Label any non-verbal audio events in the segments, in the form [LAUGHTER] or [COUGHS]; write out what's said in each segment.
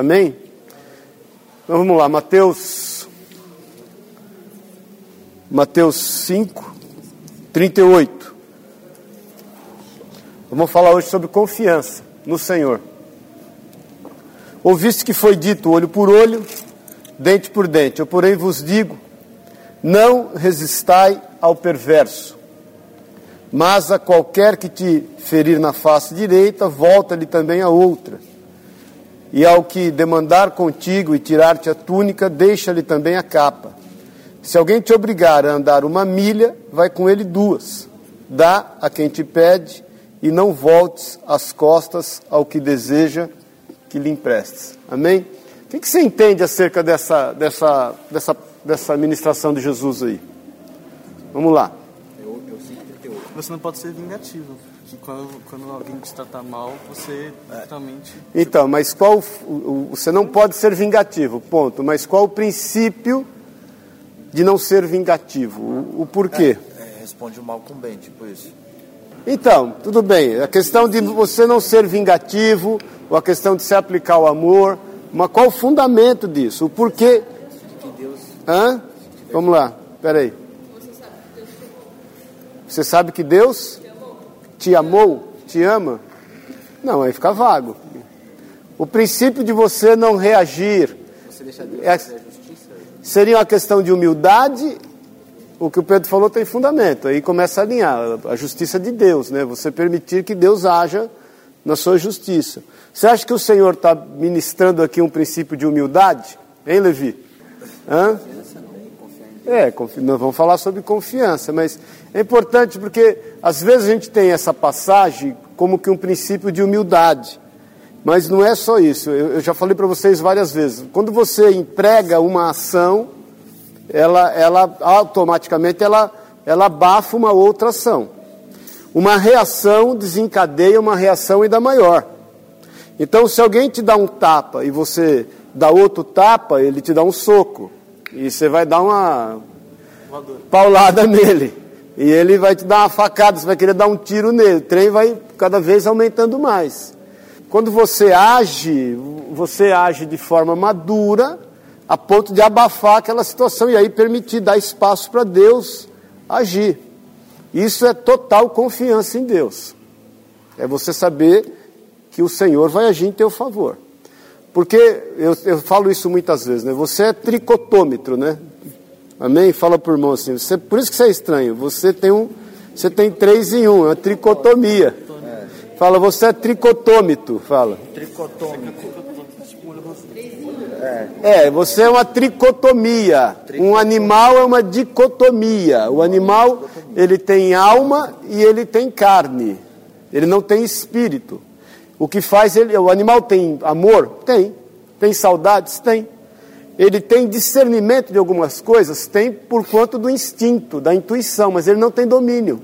Amém? Então vamos lá, Mateus. Mateus 5, 38. Vamos falar hoje sobre confiança no Senhor. Ouviste que foi dito olho por olho, dente por dente. Eu, porém, vos digo: não resistai ao perverso, mas a qualquer que te ferir na face direita, volta-lhe também a outra. E ao que demandar contigo e tirar-te a túnica, deixa-lhe também a capa. Se alguém te obrigar a andar uma milha, vai com ele duas. Dá a quem te pede e não voltes as costas ao que deseja que lhe emprestes. Amém? O que, você entende acerca dessa, dessa, dessa, dessa ministração de Jesus aí? Vamos lá. Você não pode ser vingativo. Que quando, quando alguém te tratar mal, você totalmente. Então, mas qual. Você não pode ser vingativo, ponto. Mas qual o princípio de não ser vingativo? O, o porquê? É, é, responde o mal com bem, tipo isso. Então, tudo bem. A questão de você não ser vingativo, ou a questão de se aplicar o amor, mas qual o fundamento disso? O porquê? Hã? Vamos lá, peraí. Você sabe que Deus te amou, te ama? Não, aí fica vago. O princípio de você não reagir é, seria uma questão de humildade o que o Pedro falou tem fundamento. Aí começa a alinhar a justiça de Deus, né? Você permitir que Deus haja na sua justiça. Você acha que o Senhor está ministrando aqui um princípio de humildade? Hein, Levi? Hã? É, nós vamos falar sobre confiança, mas é importante porque às vezes a gente tem essa passagem como que um princípio de humildade. Mas não é só isso. Eu, já falei para vocês várias vezes. Quando você emprega uma ação, ela, ela automaticamente ela, ela abafa uma outra ação. Uma reação desencadeia uma reação ainda maior. Então, se alguém te dá um tapa e você dá outro tapa, ele te dá um soco. E você vai dar uma paulada nele. E ele vai te dar uma facada, você vai querer dar um tiro nele. O trem vai cada vez aumentando mais. Quando você age, você age de forma madura, a ponto de abafar aquela situação e aí permitir dar espaço para Deus agir. Isso é total confiança em Deus. É você saber que o Senhor vai agir em teu favor. Porque eu, eu falo isso muitas vezes, né? Você é tricotômetro, né? Amém? Fala por irmão assim. Você, por isso que você é estranho. Você tem um, você tem três em um, é uma tricotomia. Fala, você é tricotômetro, fala. Tricotômico. É. é, você é uma tricotomia. Um animal é uma dicotomia. O animal, ele tem alma e ele tem carne. Ele não tem espírito. O que faz ele, o animal tem amor? Tem. Tem saudades? Tem. Ele tem discernimento de algumas coisas? Tem por conta do instinto, da intuição, mas ele não tem domínio.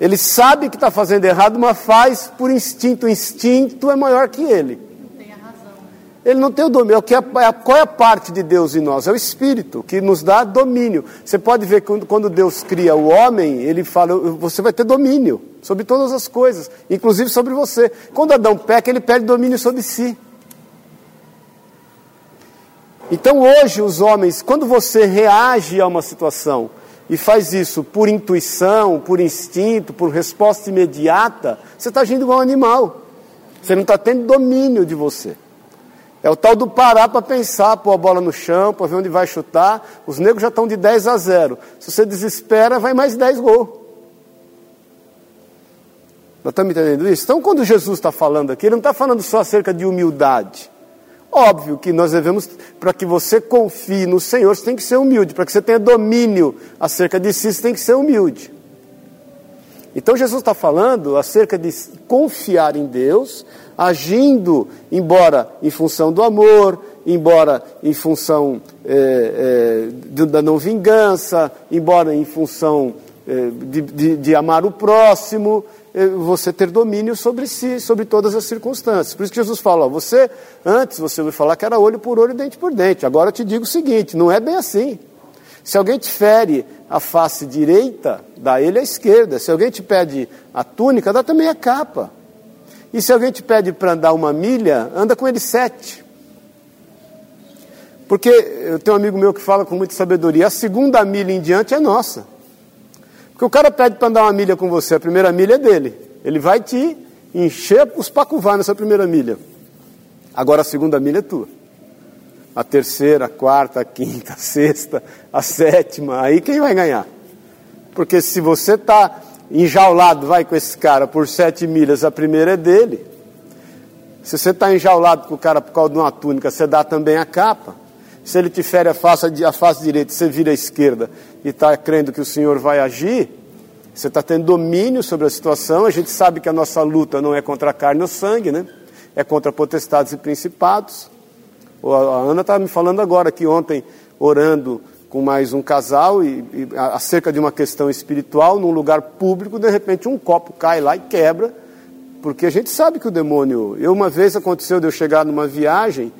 Ele sabe que está fazendo errado, mas faz por instinto. O instinto é maior que ele. Ele não tem o domínio. É qual é a parte de Deus em nós? É o Espírito, que nos dá domínio. Você pode ver que quando Deus cria o homem, ele fala: você vai ter domínio sobre todas as coisas, inclusive sobre você. Quando Adão peca, ele perde domínio sobre si. Então hoje, os homens, quando você reage a uma situação e faz isso por intuição, por instinto, por resposta imediata, você está agindo igual um animal. Você não está tendo domínio de você. É o tal do parar para pensar, pôr a bola no chão, para ver onde vai chutar. Os negros já estão de 10 a 0. Se você desespera, vai mais 10 gols. Nós estamos entendendo isso? Então, quando Jesus está falando aqui, ele não está falando só acerca de humildade. Óbvio que nós devemos, para que você confie no Senhor, você tem que ser humilde. Para que você tenha domínio acerca de si, você tem que ser humilde. Então, Jesus está falando acerca de confiar em Deus, agindo, embora em função do amor, embora em função é, é, da não vingança, embora em função é, de, de, de, amar o próximo, você ter domínio sobre si, sobre todas as circunstâncias. Por isso que Jesus fala, ó, você, antes você ouviu falar que era olho por olho e dente por dente, agora eu te digo o seguinte, não é bem assim. Se alguém te fere a face direita, dá ele a esquerda. Se alguém te pede a túnica, dá também a capa. E se alguém te pede para andar uma milha, anda com ele sete. Porque eu tenho um amigo meu que fala com muita sabedoria: a segunda milha em diante é nossa. Porque o cara pede para andar uma milha com você, a primeira milha é dele. Ele vai te encher os pacuvá nessa primeira milha. Agora a segunda milha é tua. A terceira, a quarta, a quinta, a sexta, a sétima, aí quem vai ganhar? Porque se você está enjaulado, vai com esse cara por sete milhas, a primeira é dele. Se você está enjaulado com o cara por causa de uma túnica, você dá também a capa. Se ele te fere a face, a face direita, você vira à esquerda e está crendo que o Senhor vai agir, você está tendo domínio sobre a situação. A gente sabe que a nossa luta não é contra a carne ou sangue, né? É contra potestades e principados. A Ana estava me falando agora que ontem, orando com mais um casal e, e acerca de uma questão espiritual, num lugar público, de repente um copo cai lá e quebra, porque a gente sabe que o demônio. Eu uma vez aconteceu de eu chegar numa viagem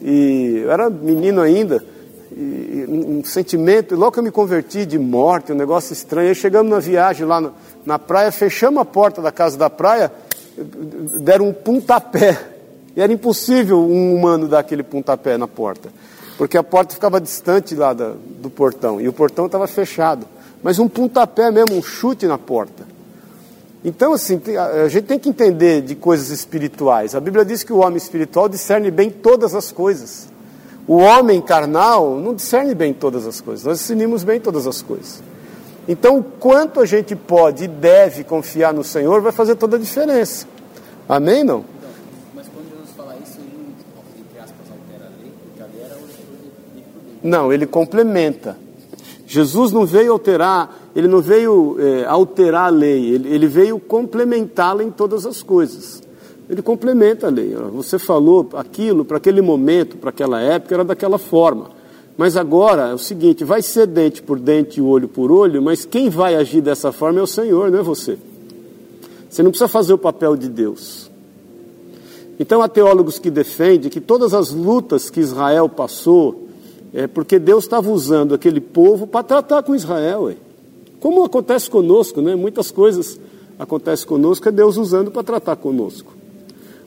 e eu era menino ainda, e, um, sentimento, logo que eu me converti de morte, um negócio estranho. Aí chegamos na viagem lá no, na praia, fechamos a porta da casa da praia, deram um pontapé. [LAUGHS] E era impossível um humano dar aquele pontapé na porta, porque a porta ficava distante lá da, do portão e o portão estava fechado. Mas um pontapé mesmo, um chute na porta. Então, assim, a gente tem que entender de coisas espirituais. A Bíblia diz que o homem espiritual discerne bem todas as coisas. O homem carnal não discerne bem todas as coisas. Nós discernimos bem todas as coisas. Então, o quanto a gente pode e deve confiar no Senhor vai fazer toda a diferença. Amém, não? Não, ele complementa. Jesus não veio alterar, ele não veio é, alterar a lei, ele, ele veio complementá-la em todas as coisas. Ele complementa a lei. Você falou aquilo para aquele momento, para aquela época, era daquela forma. Mas agora é o seguinte: vai ser dente por dente, olho por olho, mas quem vai agir dessa forma é o Senhor, não é você. Você não precisa fazer o papel de Deus. Então há teólogos que defendem que todas as lutas que Israel passou, é porque Deus estava usando aquele povo para tratar com Israel. Ué. Como acontece conosco, né? muitas coisas acontecem conosco, é Deus usando para tratar conosco.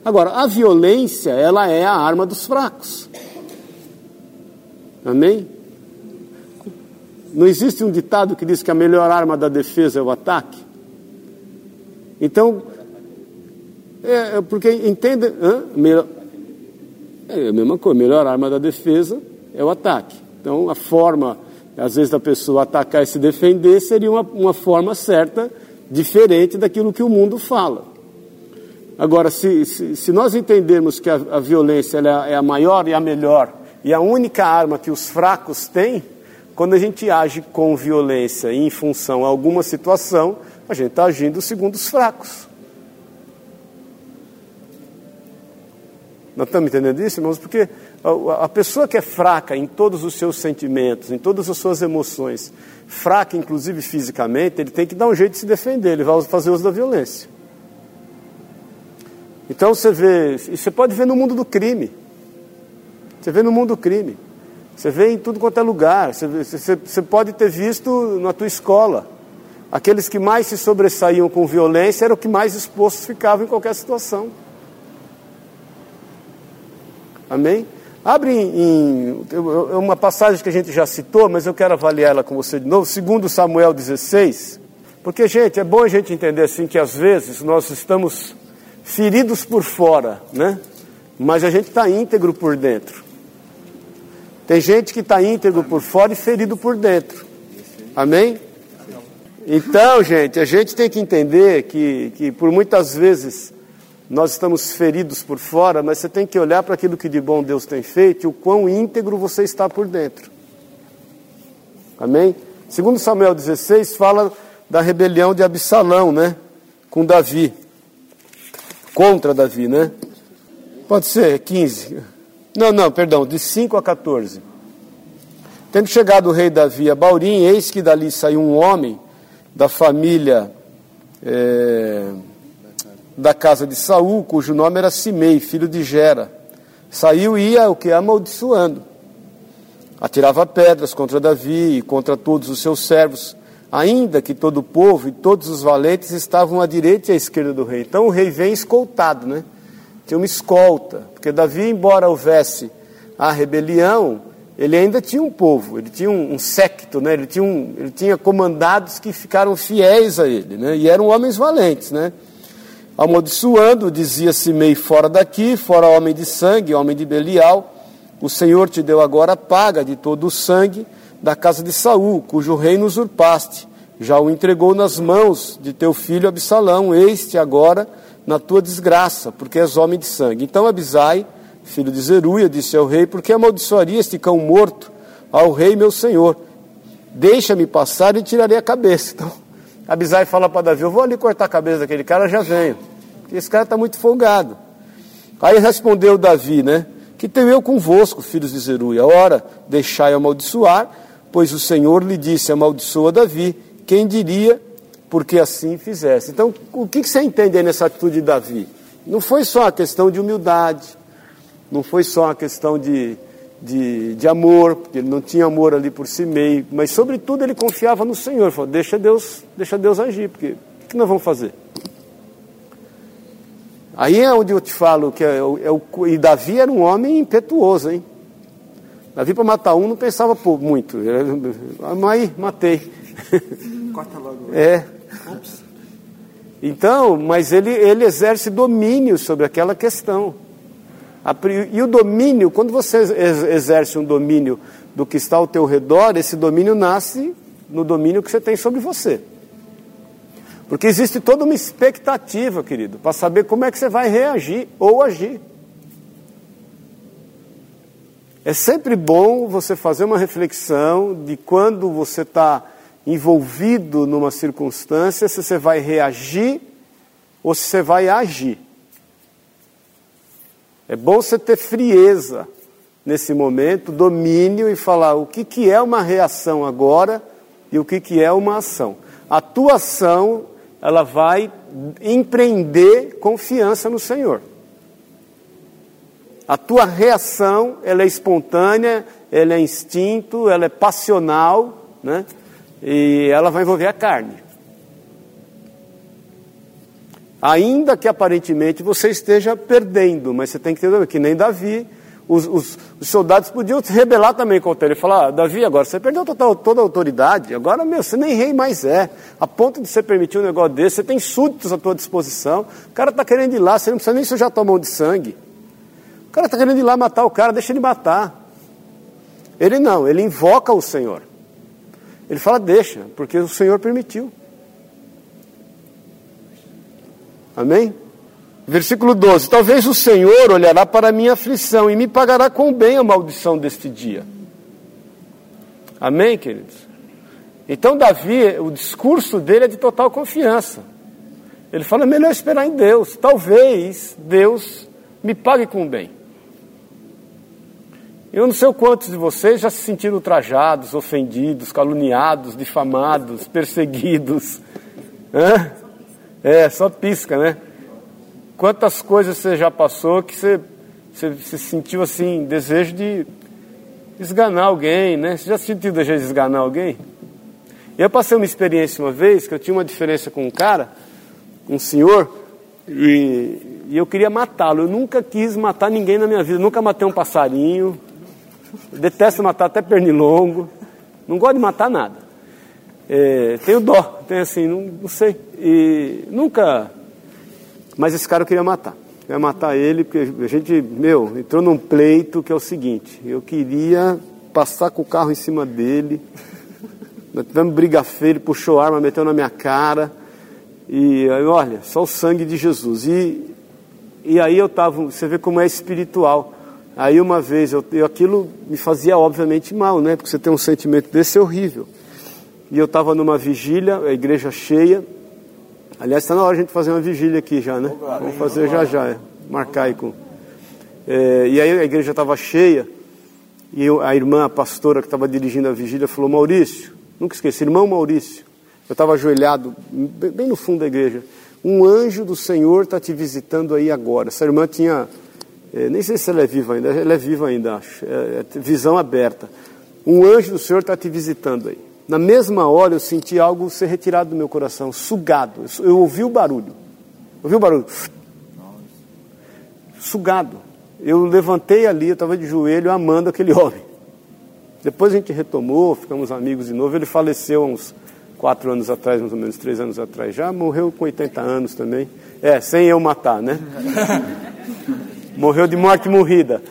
Agora, a violência, ela é a arma dos fracos. Amém? Não existe um ditado que diz que a melhor arma da defesa é o ataque? Então, é, é porque. Hã? Melhor, é a mesma coisa, a melhor arma da defesa é o ataque. Então, a forma, às vezes, da pessoa atacar e se defender seria uma, uma forma certa, diferente daquilo que o mundo fala. Agora, se, se, se nós entendermos que a, a violência é a maior e a melhor, e a única arma que os fracos têm, quando a gente age com violência em função a alguma situação, a gente está agindo segundo os fracos. Nós estamos entendendo isso, irmãos? Porque a pessoa que é fraca em todos os seus sentimentos, em todas as suas emoções, fraca inclusive fisicamente, ele tem que dar um jeito de se defender, ele vai fazer uso da violência. Então você vê, e você pode ver no mundo do crime. Você vê no mundo do crime. Você vê em tudo quanto é lugar. Você, você, você pode ter visto na tua escola. Aqueles que mais se sobressaíam com violência eram os que mais expostos ficavam em qualquer situação. Amém? Abre em, em, uma passagem que a gente já citou, mas eu quero avaliar ela com você de novo, segundo Samuel 16. Porque, gente, é bom a gente entender assim que às vezes nós estamos feridos por fora, né? Mas a gente está íntegro por dentro. Tem gente que está íntegro por fora e ferido por dentro. Amém? Então, gente, a gente tem que entender que, que por muitas vezes nós estamos feridos por fora, mas você tem que olhar para aquilo que de bom Deus tem feito e o quão íntegro você está por dentro. Amém? Segundo Samuel 16 fala da rebelião de Absalão, né? Com Davi contra Davi, né? Pode ser, 15. Não, não, perdão, de 5 a 14. Tendo chegado o rei Davi a Baurim, eis que dali saiu um homem da família é, da casa de Saul, cujo nome era Simei, filho de Gera. Saiu e ia o que amaldiçoando. Atirava pedras contra Davi e contra todos os seus servos, ainda que todo o povo e todos os valentes estavam à direita e à esquerda do rei. Então o rei vem escoltado, né? Tinha uma escolta, porque Davi, embora houvesse a rebelião, ele ainda tinha um povo, ele tinha um, um secto, né? ele, tinha um, ele tinha comandados que ficaram fiéis a ele, né? e eram homens valentes. Né? Amaldiçoando, dizia Simei, fora daqui, fora homem de sangue, homem de Belial, o Senhor te deu agora a paga de todo o sangue da casa de Saul, cujo reino usurpaste. Já o entregou nas mãos de teu filho Absalão, eis-te agora na tua desgraça, porque és homem de sangue. Então Abisai, filho de Zeruia, disse ao rei, porque amaldiçoaria este cão morto ao rei meu senhor? Deixa-me passar e tirarei a cabeça. [LAUGHS] Então, Abisai fala para Davi, eu vou ali cortar a cabeça daquele cara, já venho. Esse cara está muito folgado. Aí respondeu Davi, né? Que tenho eu convosco, filhos de Zeruia? Ora, deixai amaldiçoar, pois o Senhor lhe disse: amaldiçoa Davi. Quem diria, porque assim fizesse. Então, o que você entende aí nessa atitude de Davi? Não foi só a questão de humildade, não foi só a questão de, de, de amor, porque ele não tinha amor ali por si meio, mas sobretudo ele confiava no Senhor. Falou: deixa Deus, deixa Deus agir, porque o que nós vamos fazer? Aí é onde eu te falo que é, é o, e Davi era um homem impetuoso, hein? Davi para matar um não pensava por muito. Mas matei. Corta logo. É. Então, mas ele, ele exerce domínio sobre aquela questão. E o domínio, quando você exerce um domínio do que está ao teu redor, esse domínio nasce no domínio que você tem sobre você. Porque existe toda uma expectativa, querido, para saber como é que você vai reagir ou agir. É sempre bom você fazer uma reflexão de quando você está envolvido numa circunstância, se você vai reagir ou se você vai agir. É bom você ter frieza nesse momento, domínio e falar o que, que é uma reação agora e o que, que é uma ação. A tua ação, ela vai empreender confiança no Senhor. A tua reação, ela é espontânea, ela é instinto, ela é passional, né? E ela vai envolver a carne. Ainda que aparentemente você esteja perdendo, mas você tem que ter que nem Davi, os, os, os, soldados podiam se rebelar também contra ele. Falar, ah, Davi, agora você perdeu toda, toda a autoridade, agora meu, você nem rei mais é. A ponto de você permitir um negócio desse, você tem súditos à tua disposição. O cara está querendo ir lá, você não precisa nem sujar tua mão de sangue. Cara está querendo ir lá matar o cara, deixa ele matar. Ele não, ele invoca o Senhor. Ele fala, deixa, porque o Senhor permitiu. Amém? Versículo 12: Talvez o Senhor olhará para a minha aflição e me pagará com bem a maldição deste dia. Amém, queridos? Então, Davi, o discurso dele é de total confiança. Ele fala: é melhor esperar em Deus. Talvez Deus me pague com bem. Eu não sei quantos de vocês já se sentiram ultrajados, ofendidos, caluniados, difamados, perseguidos. Hã? É, só pisca, né? Quantas coisas você já passou que você, você, se sentiu assim, desejo de esganar alguém, né? Você já sentiu desejo de esganar alguém? Eu passei uma experiência uma vez que eu tinha uma diferença com um cara, um senhor, e, e eu queria matá-lo. Eu nunca quis matar ninguém na minha vida, nunca matei um passarinho, detesto matar até pernilongo. Não gosto de matar nada. É, tenho dó, tenho assim, não, não, sei. E nunca. Mas esse cara eu queria matar. Eu ia matar ele, porque a gente, meu, entrou num pleito que é o seguinte: eu queria passar com o carro em cima dele. Nós tivemos briga feia, ele puxou arma, meteu na minha cara. E olha, só o sangue de Jesus. E, e aí eu estava, você vê como é espiritual. Aí uma vez, eu, eu, aquilo me fazia obviamente mal, né? Porque você tem um sentimento desse é horrível. E eu estava numa vigília, a igreja cheia. Aliás, está na hora de a gente fazer uma vigília aqui já, né? Vamos fazer já já, é. marcar aí com. É, e aí a igreja estava cheia. E eu, a irmã, a pastora que estava dirigindo a vigília, falou: Maurício, nunca esqueci, irmão Maurício. Eu estava ajoelhado, bem no fundo da igreja. Um anjo do Senhor está te visitando aí agora. Essa irmã tinha é, nem sei se ela é viva ainda, ela é viva ainda, acho. É, é visão aberta. Um anjo do Senhor está te visitando aí. na mesma hora eu senti algo ser retirado do meu coração, sugado. Eu ouvi o barulho. Ouvi o barulho? Sugado. Eu levantei ali, eu estava de joelho amando aquele [LAUGHS] homem. Depois a gente retomou, ficamos amigos de novo. Ele faleceu há uns quatro anos atrás, mais ou menos três anos atrás. Já morreu com 80 anos também. É, sem eu matar, né? [LAUGHS] morreu de morte morrida.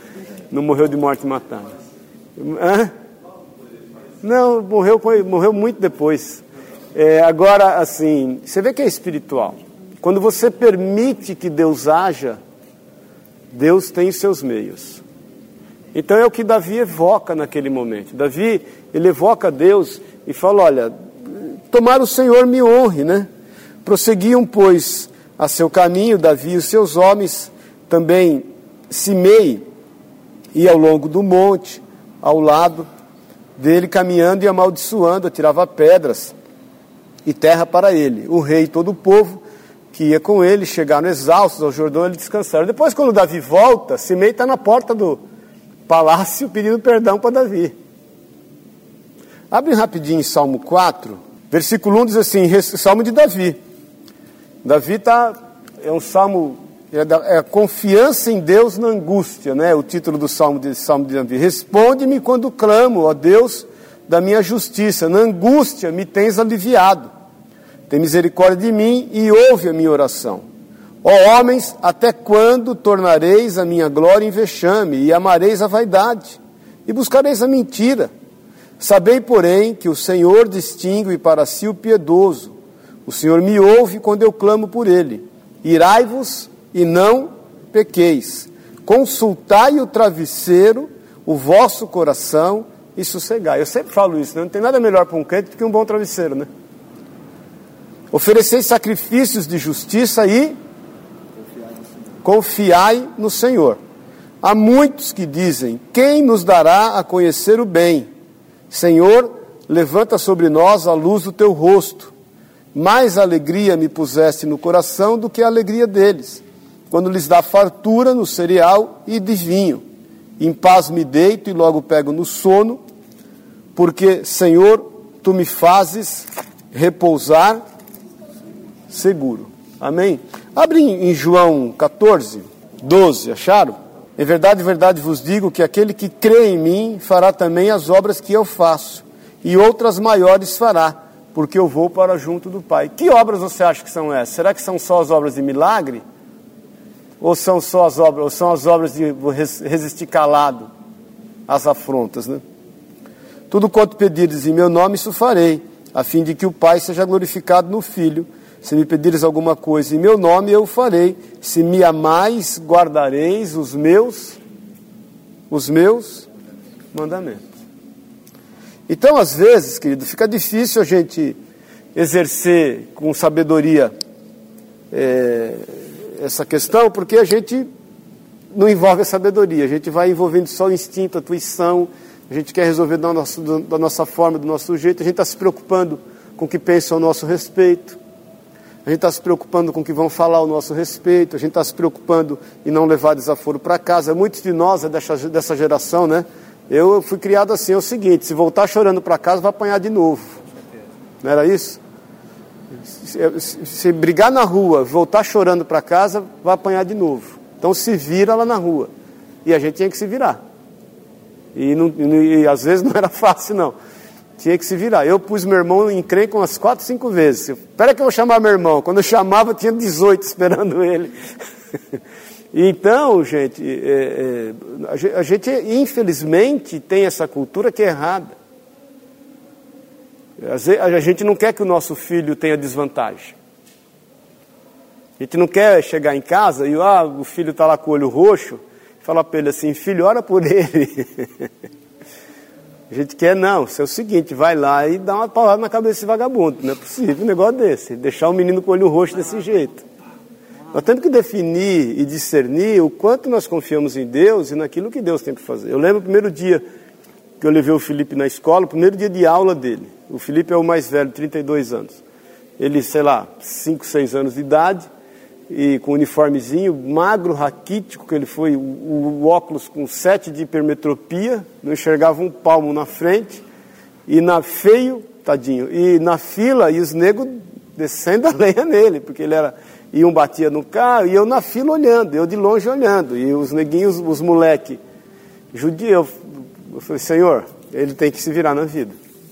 Não morreu de morte matada. Hã? Não, morreu, morreu muito depois. É, agora, assim, você vê que é espiritual. Quando você permite que Deus haja, Deus tem seus meios. Então é o que Davi evoca naquele momento. Davi, ele evoca Deus e fala: Olha, tomara o Senhor me honre, né? Prosseguiam, pois, a seu caminho, Davi e os seus homens, também Simei ia ao longo do monte, ao lado dele, caminhando e amaldiçoando, atirava pedras e terra para ele. O rei e todo o povo que ia com ele chegaram exaustos ao Jordão e descansaram. Depois, quando Davi volta, Simei está na porta do, palácio pedindo perdão para Davi. Abre rapidinho Salmo 4, versículo 1 diz assim: Salmo de Davi. Davi tá, é um salmo, é, é confiança em Deus na angústia, né? O título do salmo de, salmo de Davi. Responde-me quando clamo, ó Deus da minha justiça, na angústia me tens aliviado. Tem misericórdia de mim e ouve a minha oração. Ó homens, até quando tornareis a minha glória em vexame, e amareis a vaidade, e buscareis a mentira? Sabei, porém, que o Senhor distingue para si o piedoso. O Senhor me ouve quando eu clamo por ele. Irai-vos e não pequeis. Consultai o travesseiro, o vosso coração, e sossegai. Eu sempre falo isso, né? não tem nada melhor para um crente do que um bom travesseiro, né? Ofereceis sacrifícios de justiça e confiai no Senhor. Há muitos que dizem: Quem nos dará a conhecer o bem? Senhor, levanta sobre nós a luz do teu rosto. Mais alegria me puseste no coração do que a alegria deles, quando lhes dá fartura no cereal e de vinho. Em paz me deito e logo pego no sono, porque, Senhor, tu me fazes repousar seguro. Amém? Abre em João 14, 12, acharam? Em verdade, verdade vos digo que aquele que crê em mim fará também as obras que eu faço, e outras maiores fará, porque eu vou para junto do Pai. Que obras você acha que são essas? Será que são só as obras de milagre? Ou são só as obras, ou são as obras de resistir calado às afrontas, né? Tudo quanto pedires em meu nome, isso farei, a fim de que o Pai seja glorificado no Filho. Se me pedires alguma coisa em meu nome, eu farei. Se me amais, guardareis os meus os meus mandamentos. Então, às vezes, querido, fica difícil a gente exercer com sabedoria é, essa questão, porque a gente não envolve a sabedoria, a gente vai envolvendo só o instinto, a intuição, a gente quer resolver da nossa, da nossa forma, do nosso jeito, a gente está se preocupando com o que pensam ao nosso respeito. A gente está se preocupando com o que vão falar ao nosso respeito, a gente está se preocupando em não levar desaforo para casa. Muitos de nós é dessa, dessa geração, né? Eu fui criado assim, é o seguinte, se voltar chorando para casa, vai apanhar de novo. Não era isso? Se, se, se brigar na rua, voltar chorando para casa, vai apanhar de novo. Então se vira lá na rua. E a gente tinha que se virar. E, não, e às vezes [LAUGHS] não era fácil, não tinha que se virar. Eu pus meu irmão em crente umas quatro, cinco vezes. Espera que eu vou chamar meu irmão. Quando eu chamava, tinha 18 esperando [LAUGHS] ele. então, gente, é, é, a gente, infelizmente, tem essa cultura que é errada. A gente não quer que o nosso filho tenha desvantagem. A gente não quer chegar em casa e ah, o filho está lá com o olho roxo, e falar para ele assim, filho, ora por ele. [LAUGHS] A gente quer, não, isso é o seguinte, vai lá e dá uma palavra na cabeça desse vagabundo. Não é possível um negócio desse, deixar o menino com o olho roxo desse jeito. Nós temos que definir e discernir o quanto nós confiamos em Deus e naquilo que Deus tem que fazer. Eu lembro o primeiro dia que eu levei o Felipe na escola, o primeiro dia de aula dele. O Felipe é o mais velho, 32 anos. Ele, sei lá, 5, 6 anos de idade e com uniformezinho, magro, raquítico, que ele foi, o, o, óculos com sete de hipermetropia, não enxergava um palmo na frente, e na feio, tadinho. E na fila, e os negros descendo a [LAUGHS] lenha nele, porque ele era. E um batia no carro, e eu na fila olhando, eu de longe olhando. E os neguinhos, os moleque judia, eu falei, Senhor, ele tem que se virar na vida.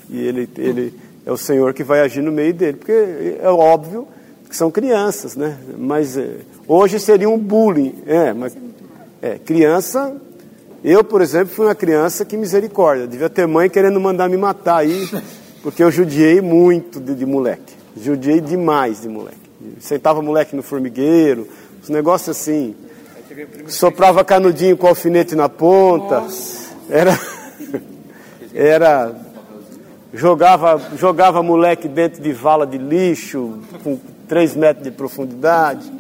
E ele, ele é o Senhor que vai agir no meio dele. Porque é óbvio que são crianças, né? Mas é, hoje seria um bullying. É, mas é, criança. Eu, por exemplo, fui uma criança que misericórdia. Devia ter mãe querendo mandar me matar aí, porque eu judiei muito de, de moleque. Judiei demais de moleque. Sentava moleque no formigueiro, os negócios assim. Soprava canudinho com alfinete na ponta. Era. Era. Jogava, jogava moleque dentro de vala de lixo, com 3 metros de profundidade.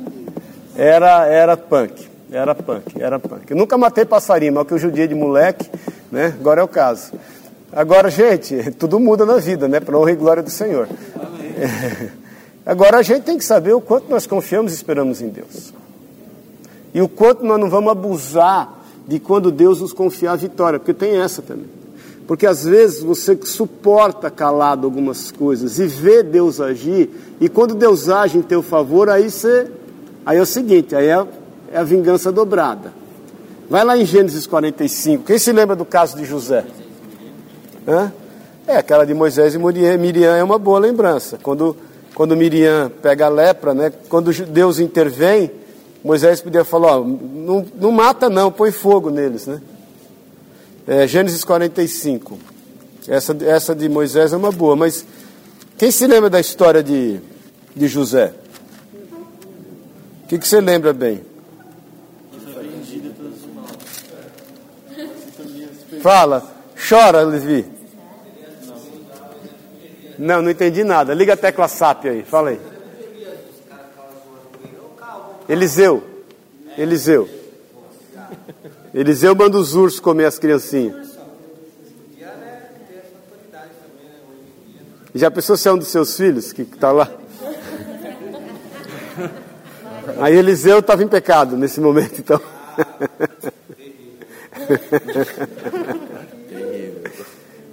Era, era punk, era punk, era punk. Eu nunca matei passarinho, mas que eu judiei de moleque, né? Agora é o caso. Agora, gente, [LAUGHS] tudo muda na vida, né? Para honra e glória do Senhor. [LAUGHS] Agora a gente tem que saber o quanto nós confiamos e esperamos em Deus. E o quanto nós não vamos abusar de quando Deus nos confiar a vitória, porque tem essa também. Porque às vezes você suporta calado algumas coisas e vê Deus agir, e quando Deus age em teu favor, aí você. Aí é o seguinte, aí é, é a vingança dobrada. Vai lá em Gênesis 45. Quem se lembra do caso de José? Hã? É, aquela de Moisés e Miriam é uma boa lembrança. Quando, quando Miriam pega a lepra, né? quando Deus intervém, Moisés podia falar, ó, não, não mata não, põe fogo neles, né? É, Gênesis 45. Essa, essa de Moisés é uma boa, mas quem se lembra da história de, de José? O que, que você lembra bem? Fala, chora, Levi. Não, não entendi nada. Liga a tecla SAP aí, fala aí. Eliseu. Eliseu. Eliseu manda os ursos comer as criancinhas. Já pensou se é um dos seus filhos que está lá? [LAUGHS] Aí Eliseu estava em pecado nesse momento, então. [LAUGHS]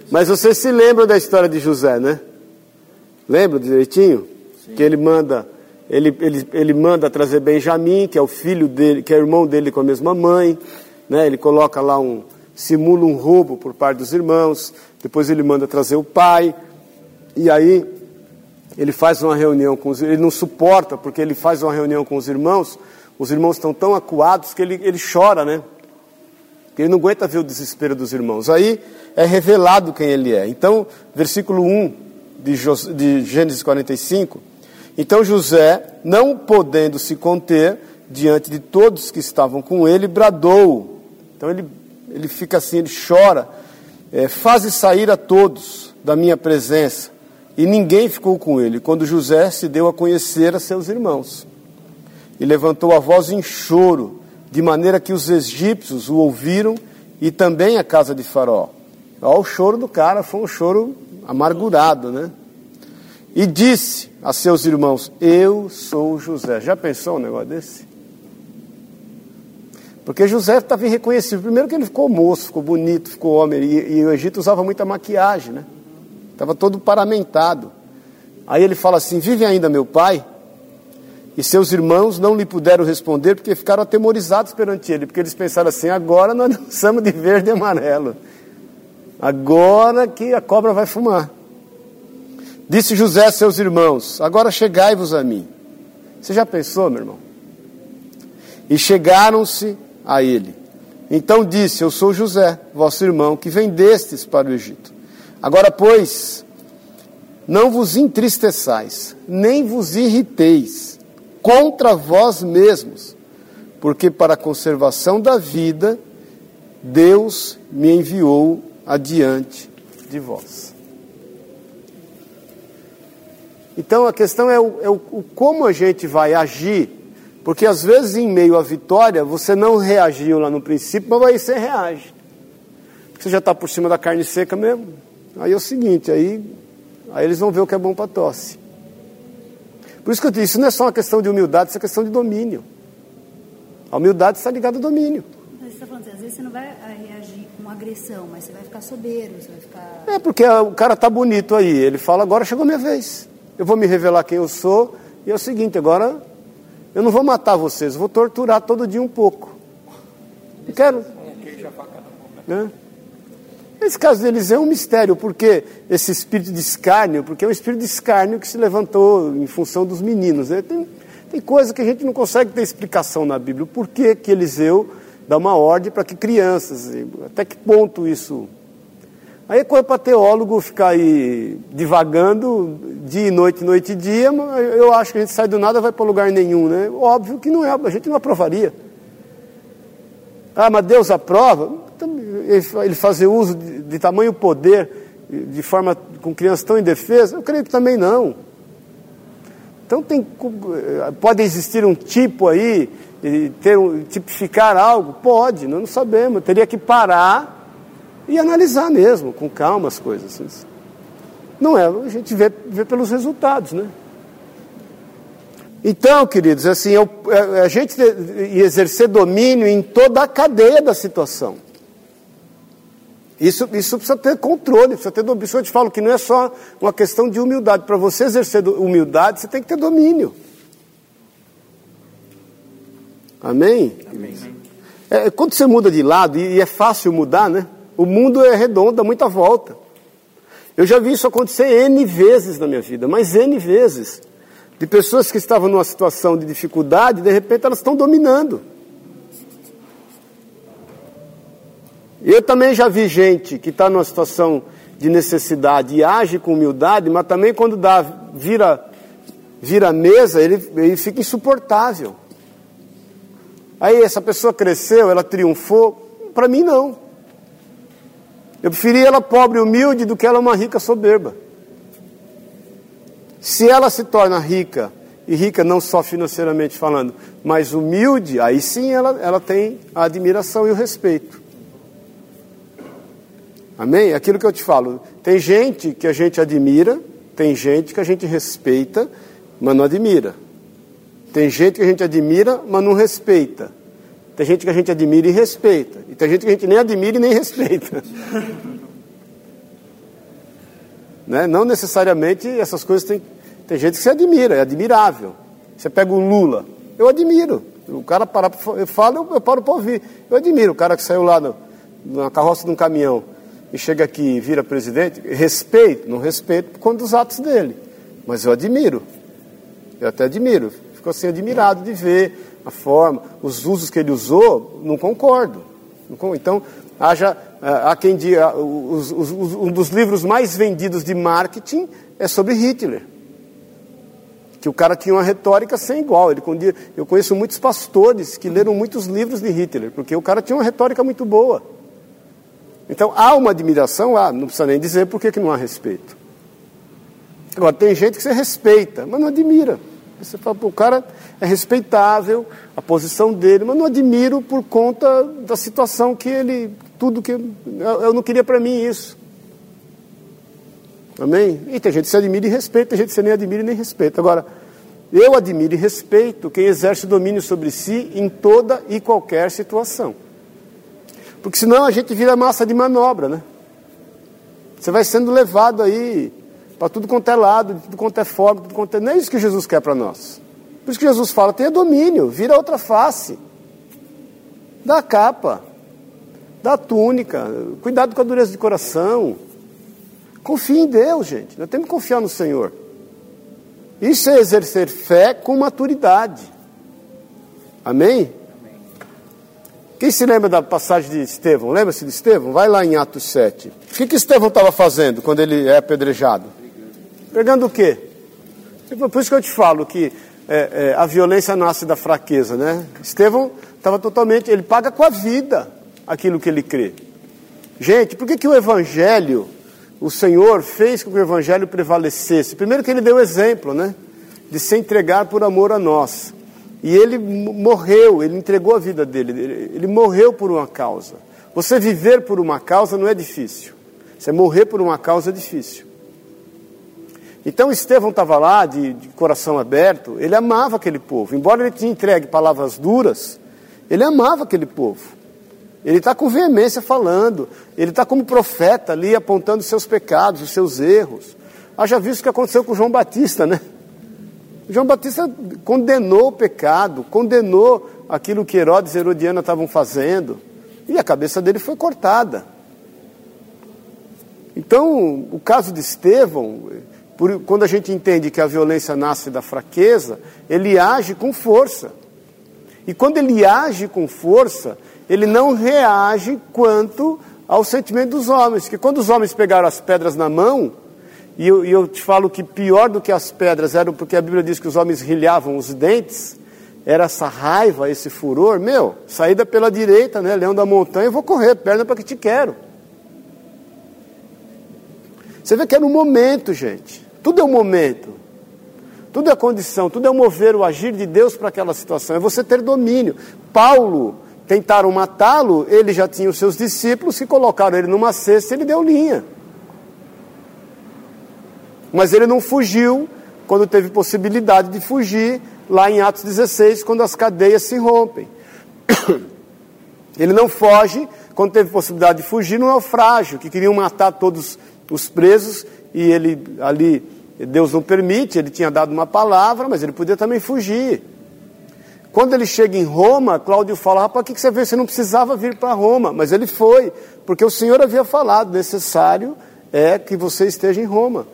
Mas você se lembra da história de José, né? Lembra direitinho? Sim. Que ele manda, ele, ele, ele manda trazer Benjamim, que é o filho dele, que é irmão dele com a mesma mãe né? Ele coloca lá um simula um roubo por parte dos irmãos, depois ele manda trazer o pai, e aí ele faz uma reunião com os ele não suporta porque ele faz uma reunião com os irmãos, os irmãos estão tão acuados que ele, ele chora, né? Ele não aguenta ver o desespero dos irmãos. Aí é revelado quem ele é. Então, versículo 1 de, de Gênesis 45. Então José, não podendo se conter diante de todos que estavam com ele, bradou então ele, ele fica assim, ele chora, é, faze sair a todos da minha presença. E ninguém ficou com ele, quando José se deu a conhecer a seus irmãos. E levantou a voz em choro, de maneira que os egípcios o ouviram e também a casa de Faraó. Olha o choro do cara, foi um choro amargurado, né? E disse a seus irmãos: Eu sou José. Já pensou um negócio desse? Porque José estava irreconhecível. Primeiro que ele ficou moço, ficou bonito, ficou homem. E, e o Egito usava muita maquiagem, né? Estava todo paramentado. Aí ele fala assim: Vive ainda meu pai? E seus irmãos não lhe puderam responder porque ficaram atemorizados perante ele. Porque eles pensaram assim: agora nós dançamos de verde e amarelo. Agora que a cobra vai fumar. Disse José a seus irmãos: Agora chegai-vos a mim. Você já pensou, meu irmão? E chegaram-se a ele. Então disse: Eu sou José, vosso irmão, que vendestes para o Egito. Agora, pois, não vos entristeçais, nem vos irriteis contra vós mesmos, porque para a conservação da vida, Deus me enviou adiante de vós. Então a questão é, o, é o, como a gente vai agir porque às vezes, em meio à vitória, você não reagiu lá no princípio, mas aí você reage. Você já está por cima da carne seca mesmo. Aí é o seguinte, aí, aí eles vão ver o que é bom para tosse. Por isso que eu disse, isso não é só uma questão de humildade, isso é questão de domínio. A humildade está ligada ao domínio. Mas você está falando assim, às vezes você não vai ah, reagir com agressão, mas você vai ficar soberbo, você vai ficar. É porque o cara tá bonito aí. Ele fala, agora chegou minha vez. Eu vou me revelar quem eu sou. E é o seguinte, agora eu não vou matar vocês, vou torturar todo dia um pouco. Eu quero. Né? Esse caso deles é um mistério, porque esse espírito de escárnio, porque é um espírito de escárnio que se levantou em função dos meninos. Né? Tem, tem coisa que a gente não consegue ter explicação na Bíblia. Por que, que Eliseu dá uma ordem para que crianças, até que ponto isso. Aí coisa para teólogo ficar aí divagando dia e noite, noite e dia, eu acho que a gente sai do nada vai para lugar nenhum, né? Óbvio que não é, a gente não aprovaria. Ah, mas Deus aprova? Então, ele fazer uso de, de tamanho poder, de forma com crianças tão indefesas? Eu creio que também não. Então tem, pode existir um tipo aí, ter, tipificar algo? Pode, nós não sabemos. Teria que parar e analisar mesmo, com calma as coisas. Não é, a gente vê, vê pelos resultados, né? Então, queridos, assim, eu, é, a gente exercer domínio em toda a cadeia da situação. Isso, isso precisa ter controle, precisa ter domínio. Eu te falo que não é só uma questão de humildade. Para você exercer humildade, você tem que ter domínio. Amém? Amém. É, quando você muda de lado, e é fácil mudar, né? O mundo é redondo, dá muita volta. Eu já vi isso acontecer N vezes na minha vida, mas N vezes de pessoas que estavam numa situação de dificuldade, de repente elas estão dominando. Eu também já vi gente que está numa situação de necessidade e age com humildade, mas também quando dá, vira, vira mesa, ele, ele fica insuportável. Aí essa pessoa cresceu, ela triunfou, para mim não. Eu preferia ela pobre e humilde do que ela uma rica soberba. Se ela se torna rica, e rica não só financeiramente falando, mas humilde, aí sim ela, ela tem a admiração e o respeito. Amém? Aquilo que eu te falo. Tem gente que a gente admira, tem gente que a gente respeita, mas não admira. Tem gente que a gente admira, mas não respeita. Tem gente que a gente admira e respeita. E tem gente que a gente nem admira e nem respeita. [LAUGHS] né? Não necessariamente essas coisas têm tem gente que se admira, é admirável. Você pega o Lula, eu admiro. O cara para, eu falo, eu, paro para ouvir. Eu admiro o cara que saiu lá no, na carroça de um caminhão e chega aqui e vira presidente. Respeito, não respeito por conta dos atos dele. Mas eu admiro. Eu até admiro. Fico assim admirado de ver a forma, os usos que ele usou, não concordo. Então, haja, há quem diga, um dos livros mais vendidos de marketing é sobre Hitler que o cara tinha uma retórica sem igual. Ele, eu conheço muitos pastores que leram muitos livros de Hitler, porque o cara tinha uma retórica muito boa. Então há uma admiração, há, não precisa nem dizer por que não há respeito. Agora, tem gente que você respeita, mas não admira. Você fala, o cara é respeitável, a posição dele, mas não admiro por conta da situação que ele, tudo que. Eu, eu não queria para mim isso. Amém? E tem gente que se admira e respeita, tem gente que se nem admira e nem respeita. Agora, eu admiro e respeito quem exerce domínio sobre si em toda e qualquer situação. Porque senão a gente vira massa de manobra, né? Você vai sendo levado aí para tudo quanto é lado, de tudo quanto é forma, tudo quanto é... Não é isso que Jesus quer para nós. Por isso que Jesus fala, tenha domínio, vira outra face. Dá a capa, dá a túnica, cuidado com a dureza de coração. Confie em Deus, gente. Nós temos que confiar no Senhor. Isso é exercer fé com maturidade. Amém? Quem se lembra da passagem de Estevão? Lembra-se de Estevão? Vai lá em Atos 7. O que, que Estevão estava fazendo quando ele é apedrejado? Pregando o quê? Por isso que eu te falo que é, é, a violência nasce da fraqueza, né? Estevão estava totalmente, ele paga com a vida aquilo que ele crê. Gente, por que, que o evangelho o Senhor fez com que o Evangelho prevalecesse? Primeiro que ele deu exemplo, né? De se entregar por amor a nós. E ele morreu, ele entregou a vida dele, ele, ele morreu por uma causa. Você viver por uma causa não é difícil. Você morrer por uma causa é difícil. Então Estevão estava lá de, de, coração aberto, ele amava aquele povo. Embora ele tinha entregue palavras duras, ele amava aquele povo. Ele está com veemência falando, ele está como profeta ali apontando os seus pecados, os seus erros. Haja visto o que aconteceu com João Batista, né? João Batista condenou o pecado, condenou aquilo que Herodes e Herodiana estavam fazendo, e a cabeça dele foi cortada. Então, o caso de Estevão, por, quando a gente entende que a violência nasce da fraqueza, ele age com força. E quando ele age com força, ele não reage quanto ao sentimento dos homens. Que quando os homens pegaram as pedras na mão, e eu, e eu te falo que pior do que as pedras eram porque a Bíblia diz que os homens rilhavam os dentes, era essa raiva, esse furor, meu, saída pela direita, né, leão da montanha, eu vou correr, perna para que te quero. Você vê que era um momento, gente. Tudo é um momento. Tudo é condição, tudo é mover o agir de Deus para aquela situação, é você ter domínio. Paulo, tentaram matá-lo, ele já tinha os seus discípulos que colocaram ele numa cesta e ele deu linha. Mas ele não fugiu quando teve possibilidade de fugir, lá em Atos 16, quando as cadeias se rompem. [COUGHS] Ele não foge quando teve possibilidade de fugir no naufrágio, que queriam matar todos os presos, e ele ali, Deus não permite, ele tinha dado uma palavra, mas ele podia também fugir. Quando ele chega em Roma, Cláudio fala: Rapaz, o que você veio? Você não precisava vir para Roma. Mas ele foi, porque o Senhor havia falado: necessário é que você esteja em Roma.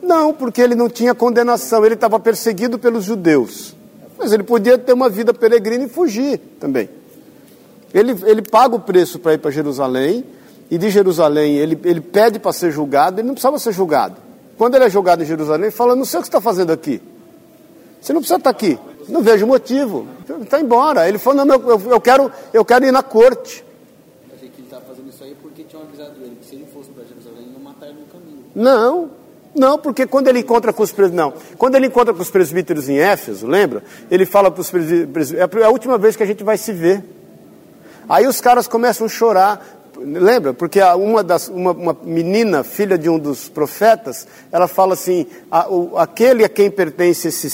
Não, porque ele não tinha condenação, ele estava perseguido pelos judeus. Mas ele podia ter uma vida peregrina e fugir também. Ele, ele paga o preço para ir para Jerusalém, e de Jerusalém ele, ele pede para ser julgado, ele não precisava ser julgado. Quando ele é julgado em Jerusalém, ele fala: Não sei o que você está fazendo aqui. Você não precisa estar tá aqui. Não vejo motivo. Está embora. Ele falou: Não, eu, eu, quero, eu quero ir na corte. Eu achei que ele estava fazendo isso aí porque tinham avisado ele que se ele fosse para Jerusalém, matar ele no caminho. Não. Não, porque quando ele encontra com os presbíteros, não. Quando ele encontra com os presbíteros em Éfeso, lembra? Ele fala para os presbíteros, é a última vez que a gente vai se ver. Aí os caras começam a chorar, lembra? Porque uma, das, uma, uma menina, filha de um dos profetas, ela fala assim: a, o, aquele a quem pertence esse,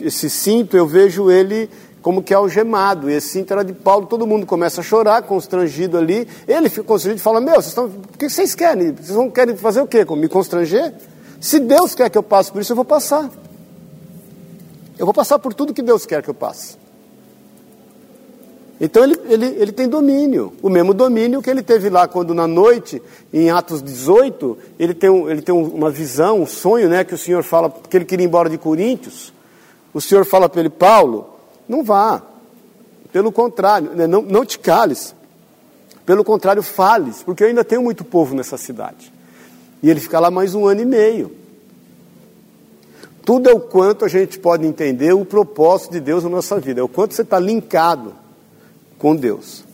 esse cinto, eu vejo ele como que algemado. E esse cinto era de Paulo, todo mundo começa a chorar, constrangido ali. Ele fica constrangido e fala: Meu, vocês estão, o que vocês querem? Vocês vão querem fazer o quê? Me constranger? Se Deus quer que eu passe por isso, eu vou passar. Eu vou passar por tudo que Deus quer que eu passe. Então ele, ele, ele tem domínio, o mesmo domínio que ele teve lá quando na noite, em Atos 18, ele tem, um, ele tem uma visão, um sonho, né, que o Senhor fala que ele queria ir embora de Coríntios. O Senhor fala para ele, Paulo, não vá. Pelo contrário, né, não, não te cales. Pelo contrário, fales, porque eu ainda tenho muito povo nessa cidade. E ele fica lá mais um ano e meio. Tudo é o quanto a gente pode entender o propósito de Deus na nossa vida, é o quanto você está linkado com Deus.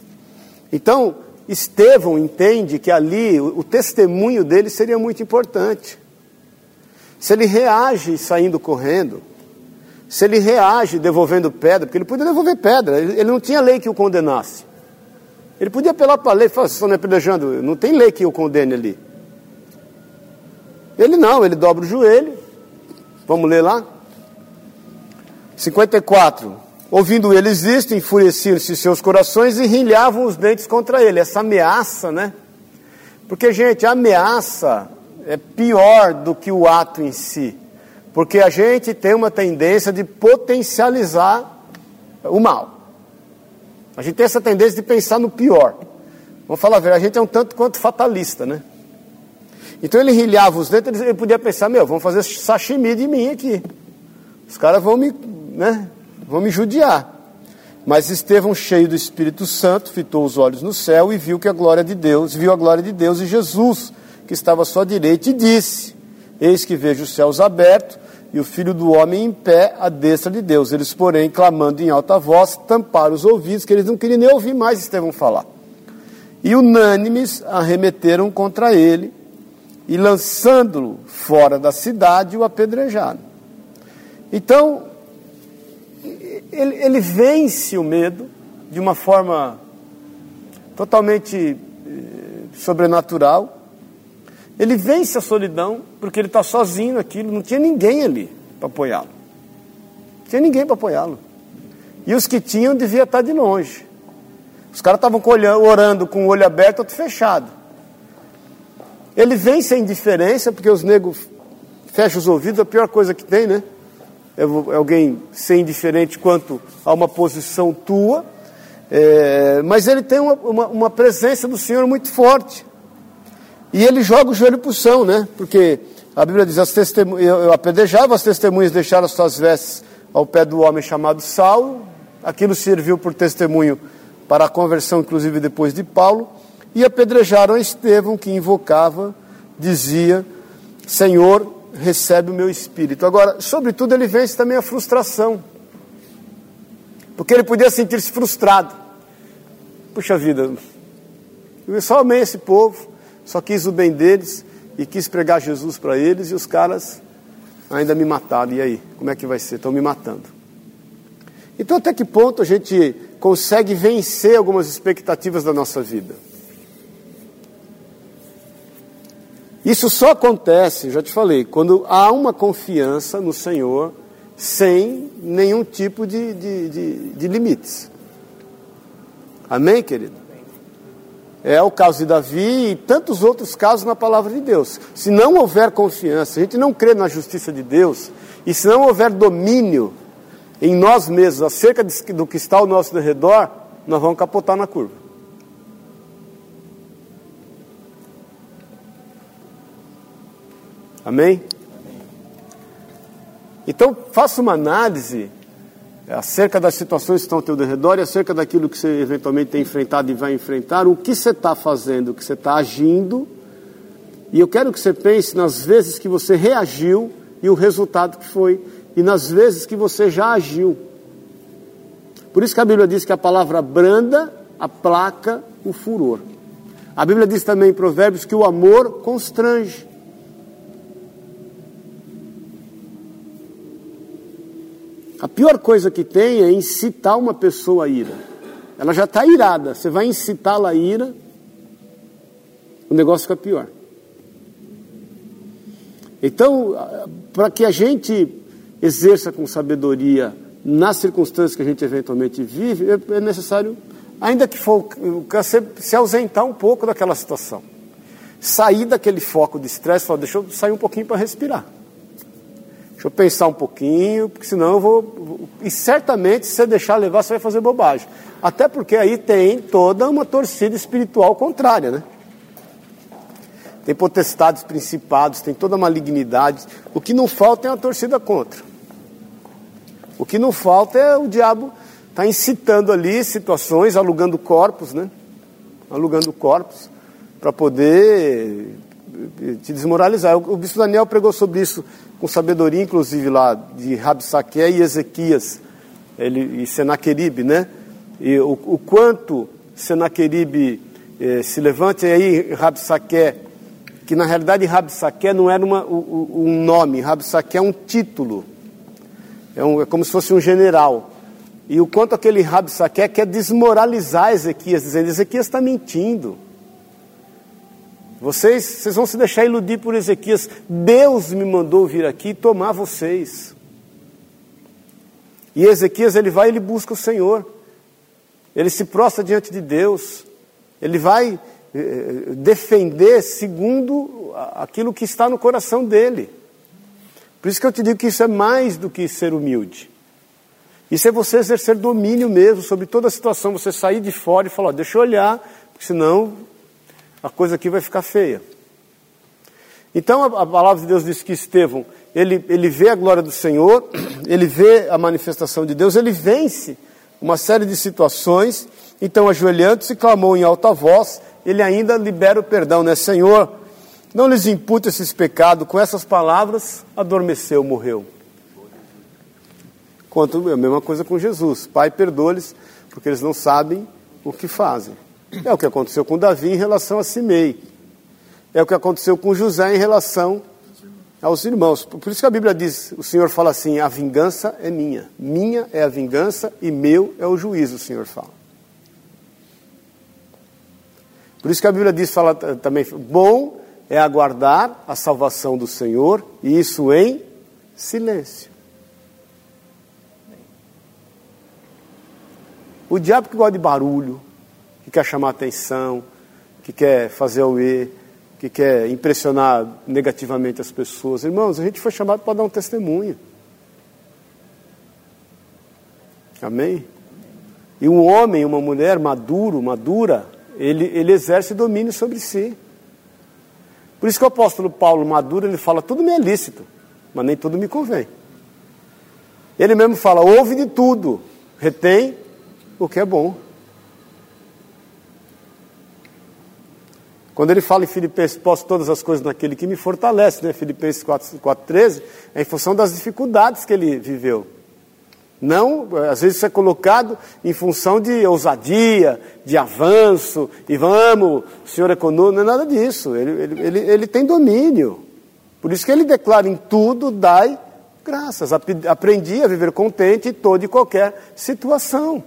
Então, Estevão entende que ali o, testemunho dele seria muito importante. Se ele reage saindo correndo, se ele reage devolvendo pedra, porque ele podia devolver pedra, ele, não tinha lei que o condenasse. Ele podia apelar para a lei e falar, estão me apedrejando, não tem lei que o condene ali. Ele não, ele dobra o joelho. Vamos ler lá? 54. Ouvindo eles isto, enfureciam-se seus corações e rilhavam os dentes contra ele. Essa ameaça, né? Porque, gente, a ameaça é pior do que o ato em si. Porque a gente tem uma tendência de potencializar o mal. A gente tem essa tendência de pensar no pior. Vamos falar a verdade, a gente é um tanto quanto fatalista, né? Então ele rilhava os dentes, ele podia pensar, meu, vamos fazer sashimi de mim aqui. Os caras vão me, né, vão me judiar. Mas Estevão, cheio do Espírito Santo, fitou os olhos no céu e viu que a glória de Deus, viu a glória de Deus e Jesus, que estava à sua direita, e disse: Eis que vejo os céus abertos e o filho do homem em pé à destra de Deus. Eles, porém, clamando em alta voz, tamparam os ouvidos, que eles não queriam nem ouvir mais Estevão falar. E unânimes arremeteram contra ele e lançando-o fora da cidade, o apedrejaram. Então, ele, ele, vence o medo de uma forma totalmente eh, sobrenatural. Ele vence a solidão, porque ele está sozinho naquilo, não tinha ninguém ali para apoiá-lo. Não tinha ninguém para apoiá-lo. E os que tinham devia estar de longe. Os caras estavam orando com o olho aberto, outro fechado. Ele vem sem indiferença, porque os negros fecham os ouvidos, a pior coisa que tem, né? É, é alguém ser indiferente quanto a uma posição tua. É, mas ele tem uma, uma, uma, presença do Senhor muito forte. E ele joga o joelho para o chão, né? Porque a Bíblia diz: as testemunhas, eu, apedrejava, as testemunhas deixaram as suas vestes ao pé do homem chamado Saulo. Aquilo serviu por testemunho para a conversão, inclusive depois de Paulo, e apedrejaram Estevão, que invocava, dizia: Senhor, recebe o meu espírito. Agora, sobretudo, ele vence também a frustração, porque ele podia sentir-se frustrado. Puxa vida, eu só amei esse povo, só quis o bem deles e quis pregar Jesus para eles, e os caras ainda me mataram. E aí, como é que vai ser? Estão me matando. Então, até que ponto a gente consegue vencer algumas expectativas da nossa vida? Isso só acontece, já te falei, quando há uma confiança no Senhor sem nenhum tipo de, de, de, de limites. Amém, querido? É o caso de Davi e tantos outros casos na palavra de Deus. Se não houver confiança, a gente não crê na justiça de Deus, e se não houver domínio em nós mesmos acerca do que está ao nosso redor, nós vamos capotar na curva. Amém? Então, faça uma análise acerca das situações que estão ao teu redor e acerca daquilo que você eventualmente tem enfrentado e vai enfrentar, o que você está fazendo, o que você está agindo. E eu quero que você pense nas vezes que você reagiu e o resultado que foi e nas vezes que você já agiu. Por isso que a Bíblia diz que a palavra branda aplaca o furor. A Bíblia diz também em Provérbios que o amor constrange. A pior coisa que tem é incitar uma pessoa a ira. Ela já está irada, você vai incitá-la a ira, o negócio fica pior. Então, para que a gente exerça com sabedoria nas circunstâncias que a gente eventualmente vive, é, é necessário, ainda que for se ausentar um pouco daquela situação. Sair daquele foco de estresse, falar, deixa eu sair um pouquinho para respirar. Deixa eu pensar um pouquinho, porque senão eu vou. E certamente, se você deixar levar, você vai fazer bobagem. Até porque aí tem toda uma torcida espiritual contrária, né? Tem potestades, principados, tem toda a malignidade. O que não falta é uma torcida contra. O que não falta é o diabo estar tá incitando ali situações, alugando corpos, né? Alugando corpos para poder eh, te desmoralizar. O bispo Daniel pregou sobre isso com sabedoria, inclusive lá de Rabsaque e Ezequias ele, e Senaqueribe, né? E o, o quanto Senaqueribe eh, se levante, e aí Rabsaque, que na realidade Rabsaque não era uma, um nome, Rabsaque é um título é, um, é como se fosse um general. E o quanto aquele Rabsaque quer desmoralizar Ezequias, dizendo: Ezequias está mentindo. Vocês, vocês vão se deixar iludir por Ezequias. Deus me mandou vir aqui tomar vocês. E Ezequias ele vai e ele busca o Senhor. Ele se prostra diante de Deus. Ele vai eh, eh defender segundo aquilo que está no coração dele. Por isso que eu te digo que isso é mais do que ser humilde. Isso é você exercer domínio mesmo sobre toda a situação, você sair de fora e falar, deixa eu olhar, porque senão a coisa aqui vai ficar feia. Então a, palavra de Deus diz que Estevão, ele, ele vê a glória do Senhor, [CLEARS THROAT] ele vê a manifestação de Deus, ele vence uma série de situações, então ajoelhando-se, clamou em alta voz, ele ainda libera o perdão, né? Senhor, não lhes impute esses pecados, com essas palavras, adormeceu, morreu. Quanto a mesma coisa com Jesus. Pai, perdoa-lhes, porque eles não sabem o que fazem. É o que aconteceu com Davi em relação a Simei. É o que aconteceu com José em relação aos irmãos. Por isso que a Bíblia diz, o Senhor fala assim, a vingança é minha. Minha é a vingança e meu é o juízo, o Senhor fala. Por isso que a Bíblia diz, fala também, bom é aguardar a salvação do Senhor, e isso em silêncio. O diabo que gosta de barulho, que quer chamar atenção, que quer fazer o E, que quer impressionar negativamente as pessoas. Irmãos, a gente foi chamado para dar um testemunho. Amém? E um homem, uma mulher maduro, madura, ele, ele exerce domínio sobre si. Por isso que o apóstolo Paulo, maduro, ele fala: tudo me é lícito, mas nem tudo me convém. Ele mesmo fala: ouve de tudo, retém o que é bom. Quando ele fala em Filipenses, posso todas as coisas naquele que me fortalece, né? Filipenses 4,13, é em função das dificuldades que ele viveu. Não, às vezes isso é colocado em função de ousadia, de avanço, e vamos, o Senhor é conosco, não é nada disso. Ele, ele, ele, ele tem domínio. Por isso que ele declara em tudo, dai graças. Aprendi a viver contente em toda e qualquer situação.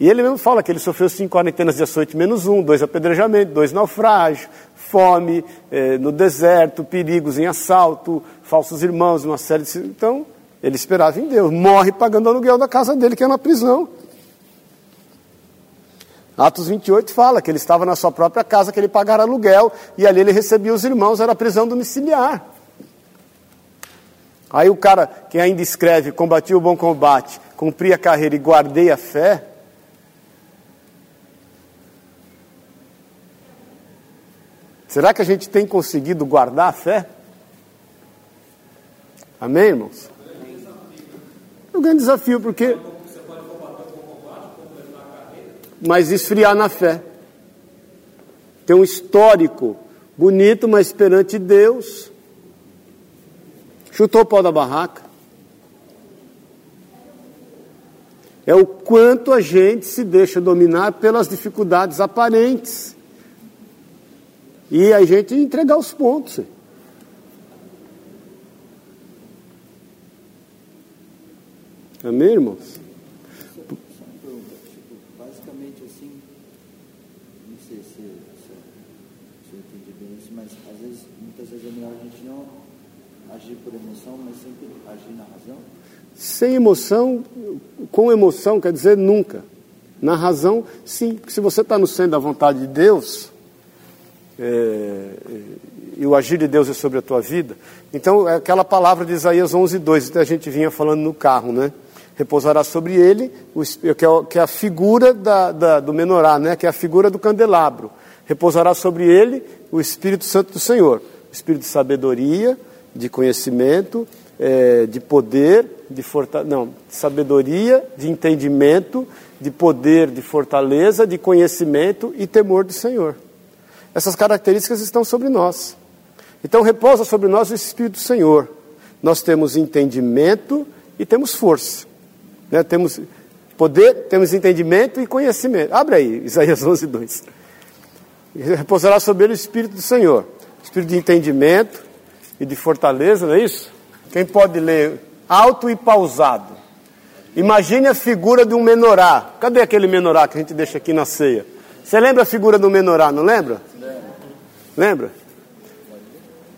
E ele mesmo fala que ele sofreu cinco quarentenas de açoite menos um, dois apedrejamentos, dois naufrágios, fome eh, no deserto, perigos em assalto, falsos irmãos, uma série de. Então, ele esperava em Deus, morre pagando o aluguel da casa dele, que é na prisão. Atos 28 fala que ele estava na sua própria casa, que ele pagara aluguel, e ali ele recebia os irmãos, era prisão domiciliar. Aí o cara que ainda escreve, combati o bom combate, cumpri a carreira e guardei a fé, Será que a gente tem conseguido guardar a fé? Amém, irmãos? É um grande desafio, porque. Mas esfriar na fé. Tem um histórico bonito, mas perante Deus. Chutou o pau da barraca. É o quanto a gente se deixa dominar pelas dificuldades aparentes e a gente entregar os pontos. Amém, irmãos? Basicamente assim, não sei se, se, se eu entendi bem isso, mas às vezes, muitas vezes é melhor a gente não agir por emoção, mas sempre agir na razão. Sem emoção, com emoção quer dizer nunca. Na razão, sim. Porque se você está no centro da vontade de Deus, é, e o agir de Deus é sobre a tua vida. Então, é aquela palavra de Isaías 11, 2, que a gente vinha falando no carro, né? Repousará sobre ele, o, é, que é a figura da, da, do menorá, né? Que é a figura do candelabro. Repousará sobre ele o Espírito Santo do Senhor. Espírito de sabedoria, de conhecimento, é, de poder, de fortaleza, não, de sabedoria, de entendimento, de poder, de fortaleza, de conhecimento e temor do Senhor. Essas características estão sobre nós. Então repousa sobre nós o Espírito do Senhor. Nós temos entendimento e temos força. Né? Temos poder, temos entendimento e conhecimento. Abre aí, [LAUGHS] Isaías 11, 2. Repousará sobre ele o Espírito do Senhor. Espírito de entendimento e de fortaleza, não é isso? Quem pode ler alto e pausado? Imagine a figura de um menorá. Cadê aquele menorá que a gente deixa aqui na ceia? Você lembra a figura do menorá, não lembra? Lembra?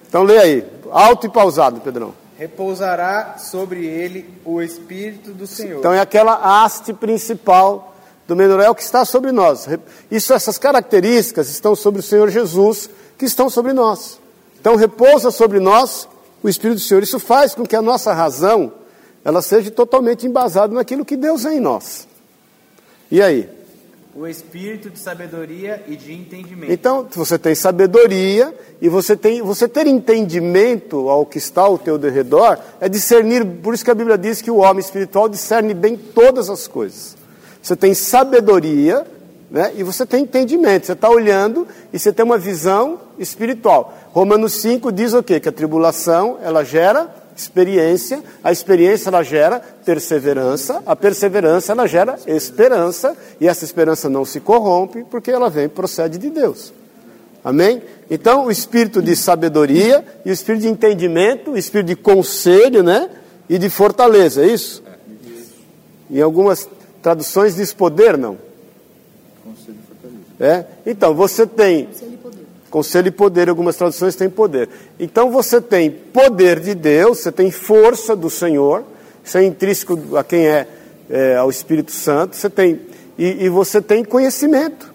Então lê aí, alto e pausado, Pedrão. Repousará sobre ele o Espírito do Senhor. Então é aquela haste principal do Menorel que está sobre nós. Isso, essas características estão sobre o Senhor Jesus, que estão sobre nós. Então repousa sobre nós o Espírito do Senhor. Isso faz com que a nossa razão ela seja totalmente embasada naquilo que Deus é em nós. E aí? O espírito de sabedoria e de entendimento. Então, você tem sabedoria e você tem você ter entendimento ao que está ao teu derredor é discernir, por isso que a Bíblia diz que o homem espiritual discerne bem todas as coisas. Você tem sabedoria, né? E você tem entendimento. Você está olhando e você tem uma visão espiritual. Romanos 5 diz o quê? Que a tribulação, ela gera experiência, a experiência ela gera perseverança, a perseverança ela gera esperança, e essa esperança não se corrompe porque ela vem procede de Deus. Amém? Então, o espírito de sabedoria e o espírito de entendimento, o espírito de conselho, né? E de fortaleza, é isso? Em algumas traduções diz poder, não? Conselho e fortaleza. É? Então, você tem Conselho e poder, algumas traduções têm poder. Então você tem poder de Deus, você tem força do Senhor, isso é intrínseco a quem é, é, ao Espírito Santo, você tem e, e você tem conhecimento.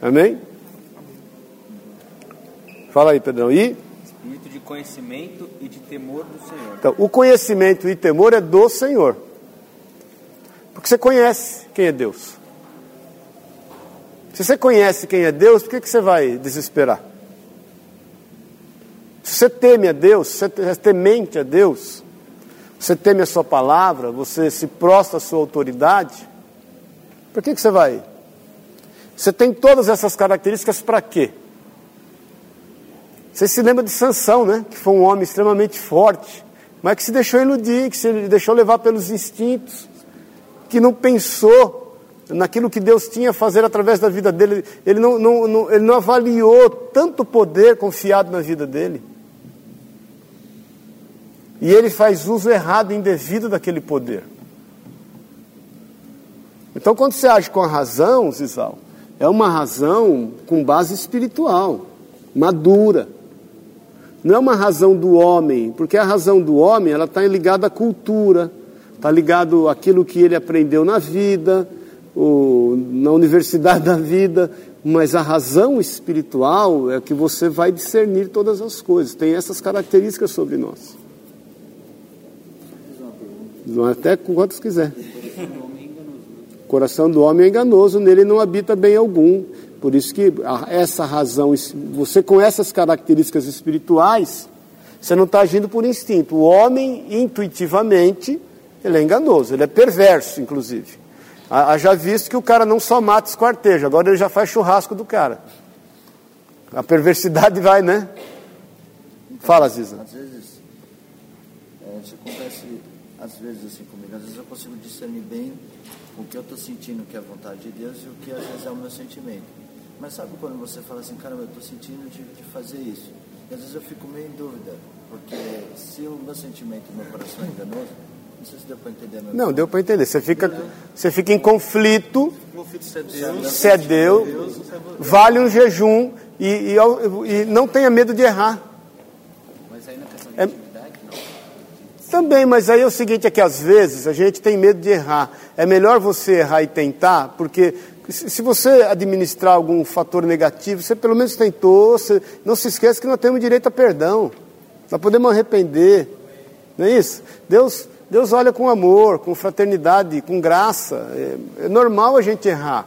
Amém? Fala aí, Pedrão. E? Espírito de conhecimento e de temor do Senhor. Então, o conhecimento e temor é do Senhor. Porque você conhece quem é Deus. Se você conhece quem é Deus, por que, que você vai desesperar? Se você teme a Deus, se você é temente a Deus, você teme a sua palavra, você se prostra à sua autoridade, por que, que você vai? Você tem todas essas características para quê? Você se lembra de Sansão, né? Que foi um homem extremamente forte, mas que se deixou iludir, que se deixou levar pelos instintos, que não pensou naquilo que Deus tinha a fazer através da vida dele. Ele não, não, não, ele não avaliou tanto poder confiado na vida dele. E ele faz uso errado indevido daquele poder. Então, quando você age com a razão, Zizal, é uma razão com base espiritual, madura. Não é uma razão do homem, porque a razão do homem ela está ligada à cultura, está ligado àquilo que ele aprendeu na vida, ou na universidade da vida, mas a razão espiritual é que você vai discernir todas as coisas, tem essas características sobre nós. Até quantos quiser. O coração do homem é enganoso, nele não habita bem algum. Por isso que essa razão, você com essas características espirituais, você não está agindo por instinto. O homem, intuitivamente, ele é enganoso, ele é perverso, inclusive. Haja visto que o cara não só mata esquarteja, agora ele já faz churrasco do cara. A perversidade vai, né? Fala, Ziza. Às vezes, é, isso acontece, às vezes assim comigo, às vezes eu consigo discernir bem o que eu estou sentindo que é a vontade de Deus e o que às vezes é o meu sentimento. Mas sabe quando você fala assim, caramba, eu estou sentindo de, fazer isso? E às vezes eu fico meio em dúvida, porque se o meu sentimento e meu coração é enganoso, não sei se deu para entender. Meu não, deu para entender. Você fica, você fica em conflito. Se é Deus, vale um jejum e, e, e não tenha medo de errar. Mas aí na questão de É- intimidade, não. Também, mas aí é o seguinte, é que às vezes a gente tem medo de errar. É melhor você errar e tentar, porque se se você administrar algum fator negativo, você pelo menos tentou, você, não se esqueça que nós temos direito a perdão. Nós podemos arrepender. Não é isso? Deus, Deus olha com amor, com fraternidade, com graça. É, é normal a gente errar.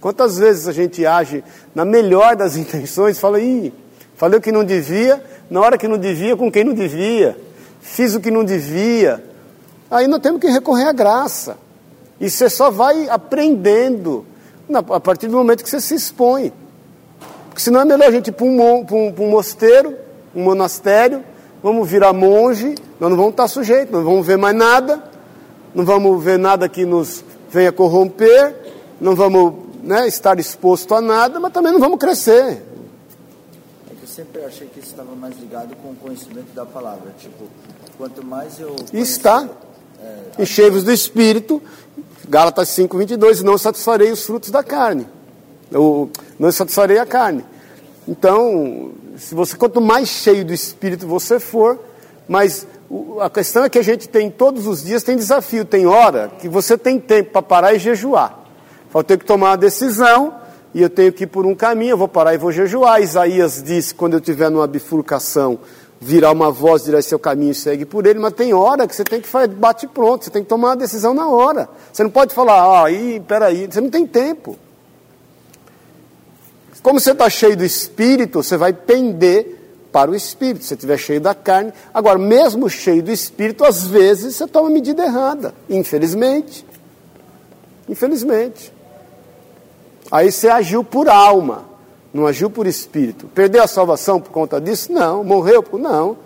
Quantas vezes a gente age na melhor das [LAUGHS] intenções, fala, ih, falei o que não devia, na hora que não devia, com quem não devia, fiz o que não devia. Aí nós temos que recorrer à graça. E você só vai aprendendo a partir do momento que você se expõe. Porque senão é melhor a gente ir para um, para um- para um mosteiro, um monastério, vamos virar monge, nós não vamos estar sujeitos, não vamos ver mais nada, não vamos ver nada que nos venha corromper, não vamos né, estar exposto a nada, mas também não vamos crescer. É que eu sempre achei que isso estava mais ligado com o conhecimento da palavra. Tipo, quanto mais eu. E está. Enchei-vos do Espírito, Gálatas 5, 22, não satisfarei os frutos da carne. Eu, não satisfarei a carne. Então, se você quanto mais cheio do Espírito você for, mas a questão é que a gente tem todos os dias tem desafio, tem hora que você tem tempo para parar e jejuar. Eu tenho que tomar uma decisão e eu tenho que ir por um caminho, eu vou parar e vou jejuar. Isaías disse, quando eu estiver numa bifurcação, virar uma voz, dirá seu caminho e segue por ele, mas tem hora que você tem que fazer bate pronto, você tem que tomar uma decisão na hora. Você não pode falar, ah, aí, peraí, você não tem tempo. Como você está cheio do Espírito, você vai pender para o Espírito. Se você estiver cheio da carne. Agora, mesmo cheio do Espírito, às vezes você toma a medida errada. Infelizmente. Infelizmente. Aí você agiu por alma, não agiu por Espírito. Perdeu a salvação por conta disso? Não. Morreu por. Não.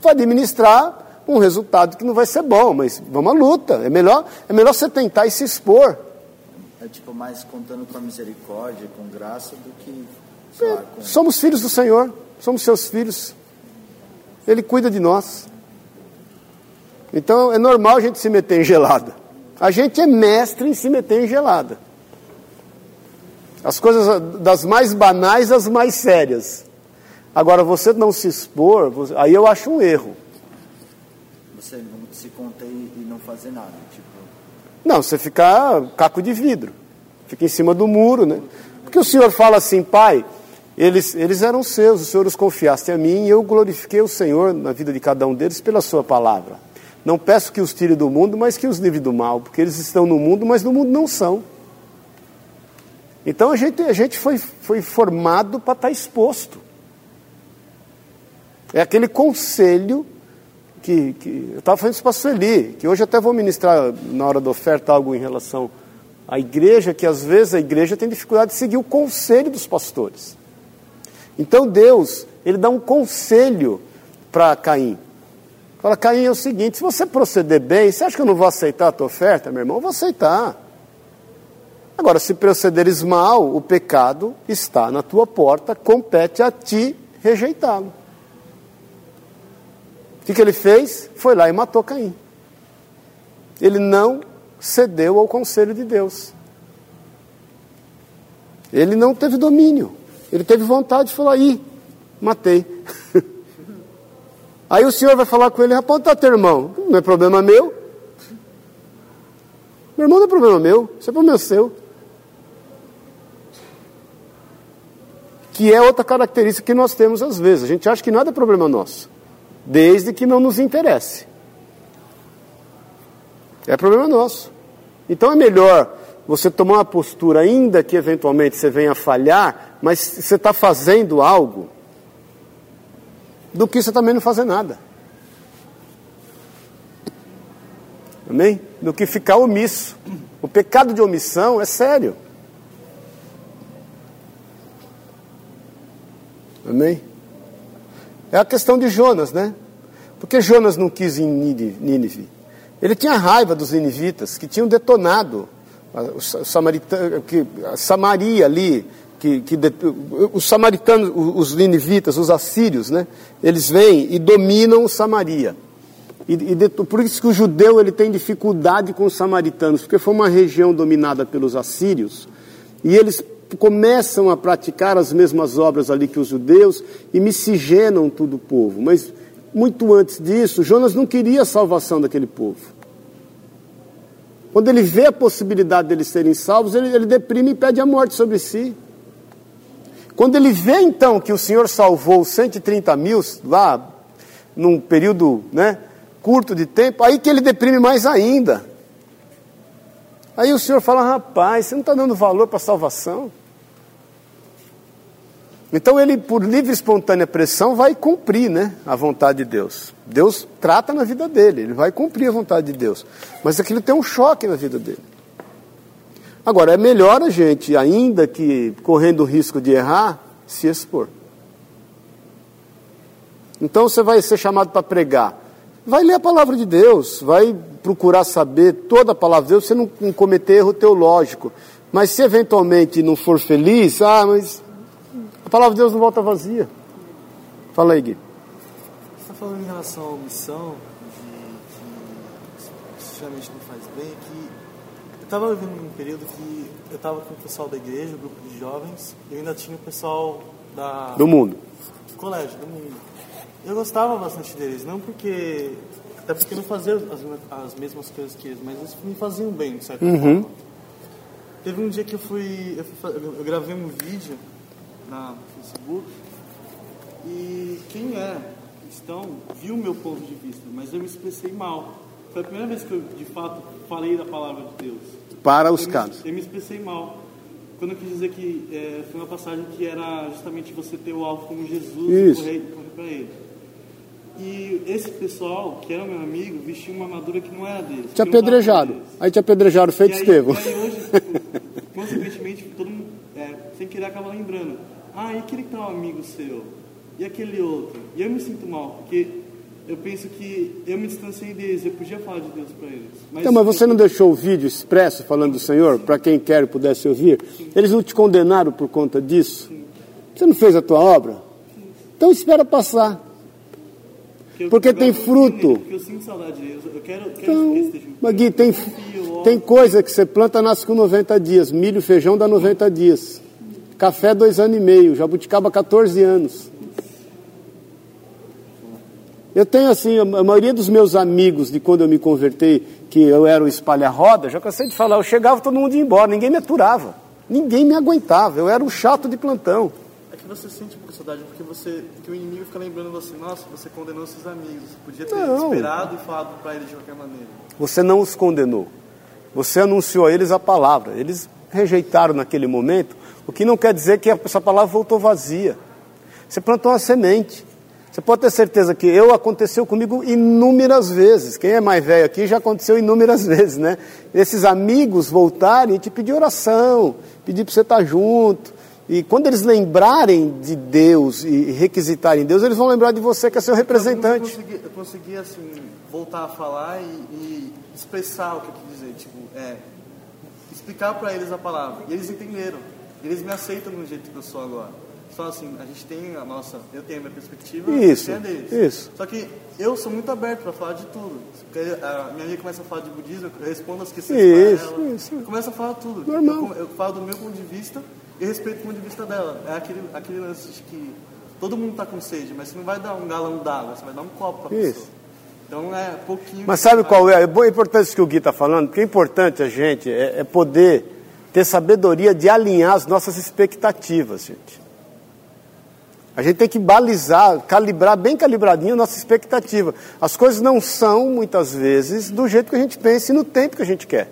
Vai administrar um resultado que não vai ser bom, mas vamos à luta. É melhor, é melhor você tentar e se expor. É tipo mais contando com a misericórdia, com graça, do que, sei lá, com. Somos filhos do Senhor, somos seus filhos. Ele cuida de nós. Então é normal a gente se meter em gelada. A gente é mestre em se meter em gelada. As coisas das mais banais às mais sérias. Agora, você não se expor, aí eu acho um erro. Você, se conter e não fazer nada. Tipo, Não, você fica caco de vidro. Fica em cima do muro, né? Porque o Senhor fala assim, Pai, eles, eles eram seus, o Senhor os confiaste a mim e eu glorifiquei o Senhor na vida de cada um deles pela sua palavra. Não peço que os tire do mundo, mas que os livre do mal, porque eles estão no mundo, mas no mundo não são. Então a gente, a gente foi, foi formado para estar exposto. É aquele conselho que, que eu estava falando isso para a Sueli, que hoje até vou ministrar na hora da oferta algo em relação à igreja, que às vezes a igreja tem dificuldade de seguir o conselho dos pastores. Então Deus, ele dá um conselho para Caim. Fala, Caim, é o seguinte, se você proceder bem, você acha que eu não vou aceitar a tua oferta, meu irmão? Eu vou aceitar. Agora, se procederes mal, o pecado está na tua porta, compete a ti rejeitá-lo. O que, que ele fez? Foi lá e matou Caim. Ele não cedeu ao conselho de Deus. Ele não teve domínio. Ele teve vontade de falar, ih, matei. [LAUGHS] Aí o senhor vai falar com ele, rapaz, tá teu irmão? Não é problema meu. Meu irmão não é problema meu, isso é problema seu. Que é outra característica que nós temos às vezes. A gente acha que nada é problema nosso, desde que não nos interesse. É problema nosso. Então é melhor você tomar uma postura, ainda que eventualmente você venha falhar, mas você está fazendo algo, do que você também não fazer nada. Amém? Do que ficar omisso. O pecado de omissão é sério. Amém? É a questão de Jonas, né? Porque Jonas não quis ir em Nínive. Ele tinha raiva dos ninivitas que tinham detonado a, Samaritano, que, Samaria ali, que, que os samaritanos, os ninivitas, os assírios, né? Eles vêm e dominam Samaria. E, e por isso que o judeu ele tem dificuldade com os samaritanos, porque foi uma região dominada pelos assírios e eles começam a praticar as mesmas obras ali que os judeus e miscigenam todo o povo. Mas muito antes disso, Jonas não queria a salvação daquele povo. Quando ele vê a possibilidade deles serem salvos, ele, ele deprime e pede a morte sobre si. Quando ele vê então que o Senhor salvou 130 mil lá, num período né, curto de tempo, aí que ele deprime mais ainda. Aí o Senhor fala: rapaz, você não está dando valor para a salvação. Então ele, por livre e espontânea pressão, vai cumprir né, a vontade de Deus. Deus trata na vida dele, ele vai cumprir a vontade de Deus. Mas aquilo tem um choque na vida dele. Agora, é melhor a gente, ainda que correndo o risco de errar, se expor. Então você vai ser chamado para pregar. Vai ler a palavra de Deus, vai procurar saber toda a palavra de Deus, você não, não cometer erro teológico. Mas se eventualmente não for feliz, ah, mas a palavra de Deus não volta vazia. Fala aí, Gui. Você está falando em relação à omissão, de que geralmente não faz bem, que eu estava vivendo um período que eu estava com o pessoal da igreja, o grupo de jovens, e eu ainda tinha o pessoal da... Do mundo. Do colégio, do mundo. Eu gostava bastante deles, não porque... Até porque não fazia as, as mesmas coisas que eles, mas eles me faziam bem, de certa Uhum. forma. Teve um dia que eu fui, eu, fui eu gravei um vídeo na no Facebook e quem é cristão viu o meu ponto de vista, mas eu me expressei mal. Foi a primeira vez que eu, de fato, falei da palavra de Deus. Para os eu casos. Me, eu me expressei mal. Quando eu quis dizer que é, foi uma passagem que era justamente você ter o alvo como Jesus Isso. e correr, correr para ele. E esse pessoal, que era meu amigo, vestia uma armadura que não era deles. Te apedrejaram. Aí te apedrejaram, feito E aí, Estevão. E aí hoje, tipo, consequentemente, todo mundo, é, sem querer, acaba lembrando. Ah, e aquele tal amigo seu? E aquele outro? E eu me sinto mal, porque eu penso que eu me distanciei deles, eu podia falar de Deus para eles. Então, mas você não deixou o vídeo expresso falando do Senhor, para quem quer e pudesse ouvir? Eles não te condenaram por conta disso? Você não fez a tua obra? Então espera passar. Eu- porque eu- tem fruto. Porque eu sinto saudade deles, eu quero, quero Então, que estejam tem, tem coisa que você planta nasce com 90 dias. Milho, feijão dá 90 dias. Café, dois anos e meio. Jabuticaba, 14 anos. Eu tenho assim, a maioria dos meus amigos de quando eu me convertei, que eu era o espalha-roda, já cansei de falar, eu chegava, todo mundo ia embora, ninguém me aturava. Ninguém me aguentava, eu era o chato de plantão. Que você sente de saudade porque, você, porque o inimigo fica lembrando você, nossa, você condenou seus amigos. Você podia ter Não. esperado e falado para eles de qualquer maneira. Você não os condenou. Você anunciou a eles a palavra. Eles rejeitaram naquele momento, o que não quer dizer que essa palavra voltou vazia. Você plantou uma semente. Você pode ter certeza que eu aconteceu comigo inúmeras vezes. Quem é mais velho aqui já aconteceu inúmeras [LAUGHS] vezes, né? Esses amigos voltarem e te pedir oração, pedir para você estar junto. E quando eles lembrarem de Deus e requisitarem Deus, eles vão lembrar de você que é seu Eu representante. consegui, eu consegui, assim, voltar a falar e, e expressar o que eu quis dizer. Tipo, é, explicar para eles a palavra. E eles entenderam. Eles me aceitam do jeito que eu sou agora. Só assim, a gente tem a nossa, eu tenho a minha perspectiva, Isso, a deles. isso. Só que eu sou muito aberto para falar de tudo. A minha amiga começa a falar de budismo, eu respondo as questões Isso, para ela. isso. Eu começo a falar tudo. Normal. Eu, eu falo do meu ponto de vista e respeito o ponto de vista dela. É aquele, aquele lance de que todo mundo está com sede, mas você não vai dar um galão d'água, você vai dar um copo para Isso. pessoa. Então é pouquinho. Mas sabe qual é? É é importante isso que o Gui está falando, porque é importante a gente é, é poder ter sabedoria de alinhar as nossas expectativas, gente. A gente tem que balizar, calibrar bem calibradinho a nossa expectativa. As coisas não são, muitas vezes, do jeito que a gente pensa e no tempo que a gente quer.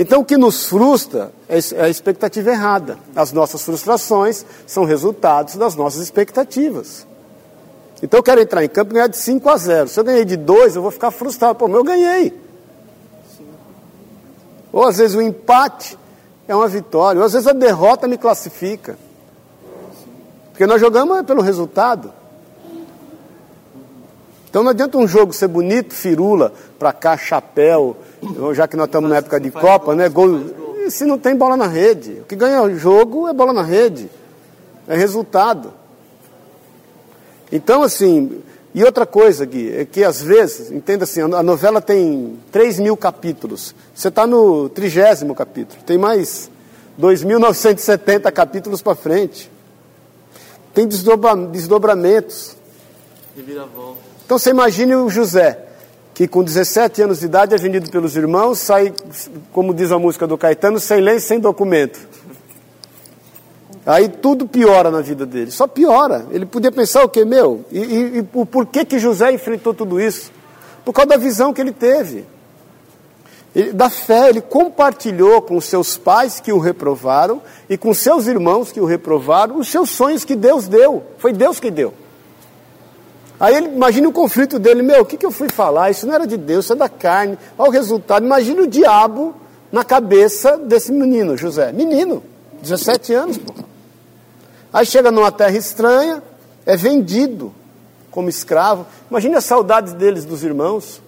Então, o que nos frustra é é a expectativa errada. As nossas frustrações são resultados das nossas expectativas. Então eu quero entrar em campo e ganhar de 5 a 0. Se eu ganhei de 2, eu vou ficar frustrado. Pô, mas eu ganhei. Ou às vezes o empate é uma vitória. Ou às vezes a derrota me classifica. Porque nós jogamos pelo resultado. Então não adianta um jogo ser bonito, firula, pra cá, chapéu, já que nós estamos na época de Copa, né? Gol. se não tem bola na rede? O que ganha o jogo é bola na rede. É resultado. Então, assim, e outra coisa, Gui, é que às vezes, entenda assim, a novela tem 3 mil capítulos. Você está no trigésimo capítulo. Tem mais 2.970 capítulos para frente. Tem desdobra- desdobramentos. Reviravolta. Então você imagine o José, que com 17 anos de idade é vendido pelos irmãos, sai, como diz a música do Caetano, sem lei sem documento. Aí tudo piora na vida dele, só piora. Ele podia pensar o quê, meu? E, e, e o porquê que José enfrentou tudo isso? Por causa da visão que ele teve. Ele- da fé, ele compartilhou com seus pais que o reprovaram e com seus irmãos que o reprovaram os seus sonhos que Deus deu. Foi Deus que deu. Aí ele imagina o conflito dele, meu, o que, que eu fui falar? Isso não era de Deus, isso é da carne. Olha o resultado. Imagina o diabo na cabeça desse menino, José. Menino, 17 anos, pô. Aí chega numa terra estranha, é vendido como escravo. Imagina a saudade deles, dos irmãos.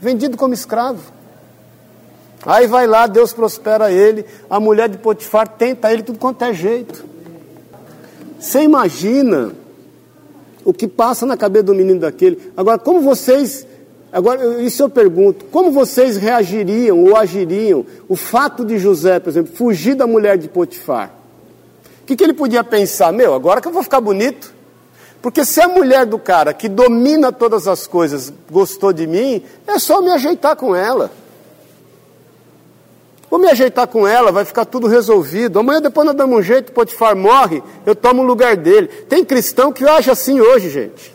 Vendido como escravo. Aí vai lá, Deus prospera ele, a mulher de Potifar tenta ele tudo quanto é jeito. Você imagina o que passa na cabeça do menino daquele. Agora, como vocês. Agora, isso eu pergunto: como vocês reagiriam ou agiriam o fato de José, por exemplo, fugir da mulher de Potifar? O que, que ele podia pensar? Meu, agora que eu vou ficar bonito. Porque se a mulher do cara que domina todas as coisas gostou de mim, é só me ajeitar com ela. Vou me ajeitar com ela, vai ficar tudo resolvido. Amanhã depois nós damos um jeito, Potifar morre, eu tomo o lugar dele. Tem cristão que age assim hoje, gente.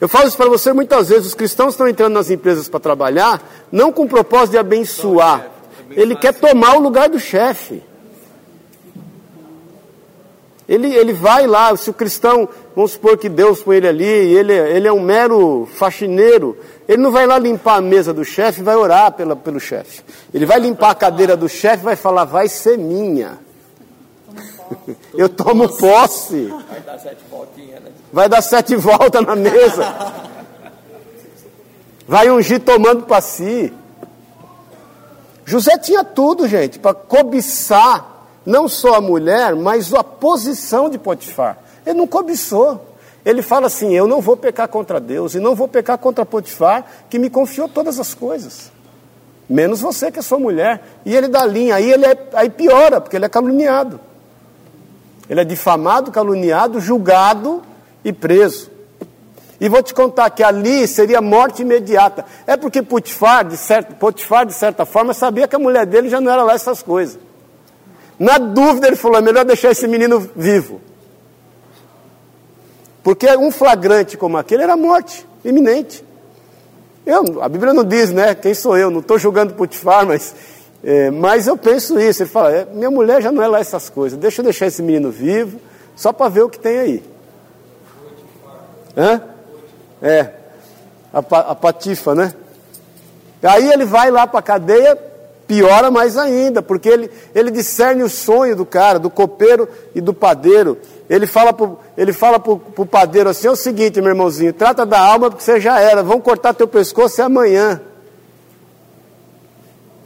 Eu falo isso para você muitas vezes, os cristãos estão entrando nas empresas para trabalhar, não com o propósito de abençoar. Ele quer tomar o lugar do chefe. Ele, ele vai lá, se o cristão, vamos supor que Deus põe ele ali, e ele, ele é um mero faxineiro, ele não vai lá limpar a mesa do chefe, vai orar pela, pelo chefe. Ele vai limpar a cadeira do chefe e vai falar, vai ser minha. [LAUGHS] Eu tomo posse. Vai dar sete voltinhas, né? Vai dar sete voltas na mesa. Vai ungir tomando para si. José tinha tudo, gente, para cobiçar não só a mulher, mas a posição de Potifar. Ele não cobiçou. Ele fala assim: Eu não vou pecar contra Deus e não vou pecar contra Potifar, que me confiou todas as coisas. Menos você que é sua mulher. E ele dá linha. Aí ele é, aí piora, porque ele é caluniado. Ele é difamado, caluniado, julgado e preso. E vou te contar que ali seria morte imediata. É porque Potifar, de, certa, Potifar, de certa forma, sabia que a mulher dele já não era lá essas coisas. Na dúvida, ele falou: é melhor deixar esse menino vivo. Porque um flagrante como aquele era morte iminente. Eu, a Bíblia não diz, né? Quem sou eu? Não estou julgando Potifar, mas, é, mas eu penso isso. Ele fala: é, minha mulher já não é lá essas coisas. Deixa eu deixar esse menino vivo, só para ver o que tem aí. Hã? É, a, a patifa, né? Aí ele vai lá para a cadeia, piora mais ainda, porque ele, ele discerne o sonho do cara, do copeiro e do padeiro. Ele fala para ele fala padeiro assim: é o seguinte, meu irmãozinho, trata da alma porque você já era, vão cortar teu pescoço é amanhã.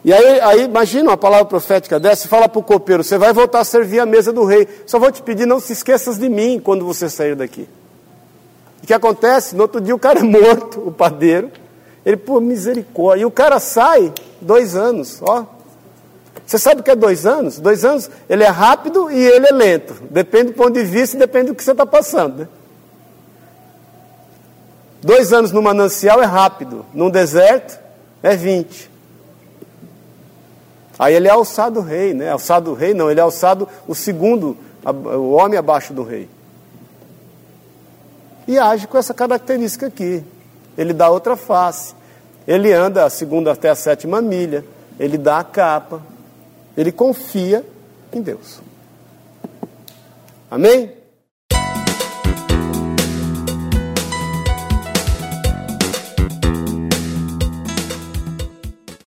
E aí, aí imagina uma palavra profética dessa, fala para o copeiro: você vai voltar a servir a mesa do rei. Só vou te pedir, não se esqueças de mim quando você sair daqui. O que acontece? No outro dia o cara é morto, o padeiro. Ele, por misericórdia. E o cara sai dois anos, ó. Você sabe o que é dois anos? Dois anos, ele é rápido e ele é lento. Depende do ponto de vista e depende do que você está passando. Né? Dois anos no manancial é rápido. Num deserto é 20. Aí ele é alçado rei, né? Alçado rei não, ele é alçado o segundo, o homem abaixo do rei e age com essa característica aqui. Ele dá outra face. Ele anda a segunda até a sétima milha. Ele dá a capa. Ele confia em Deus. Amém?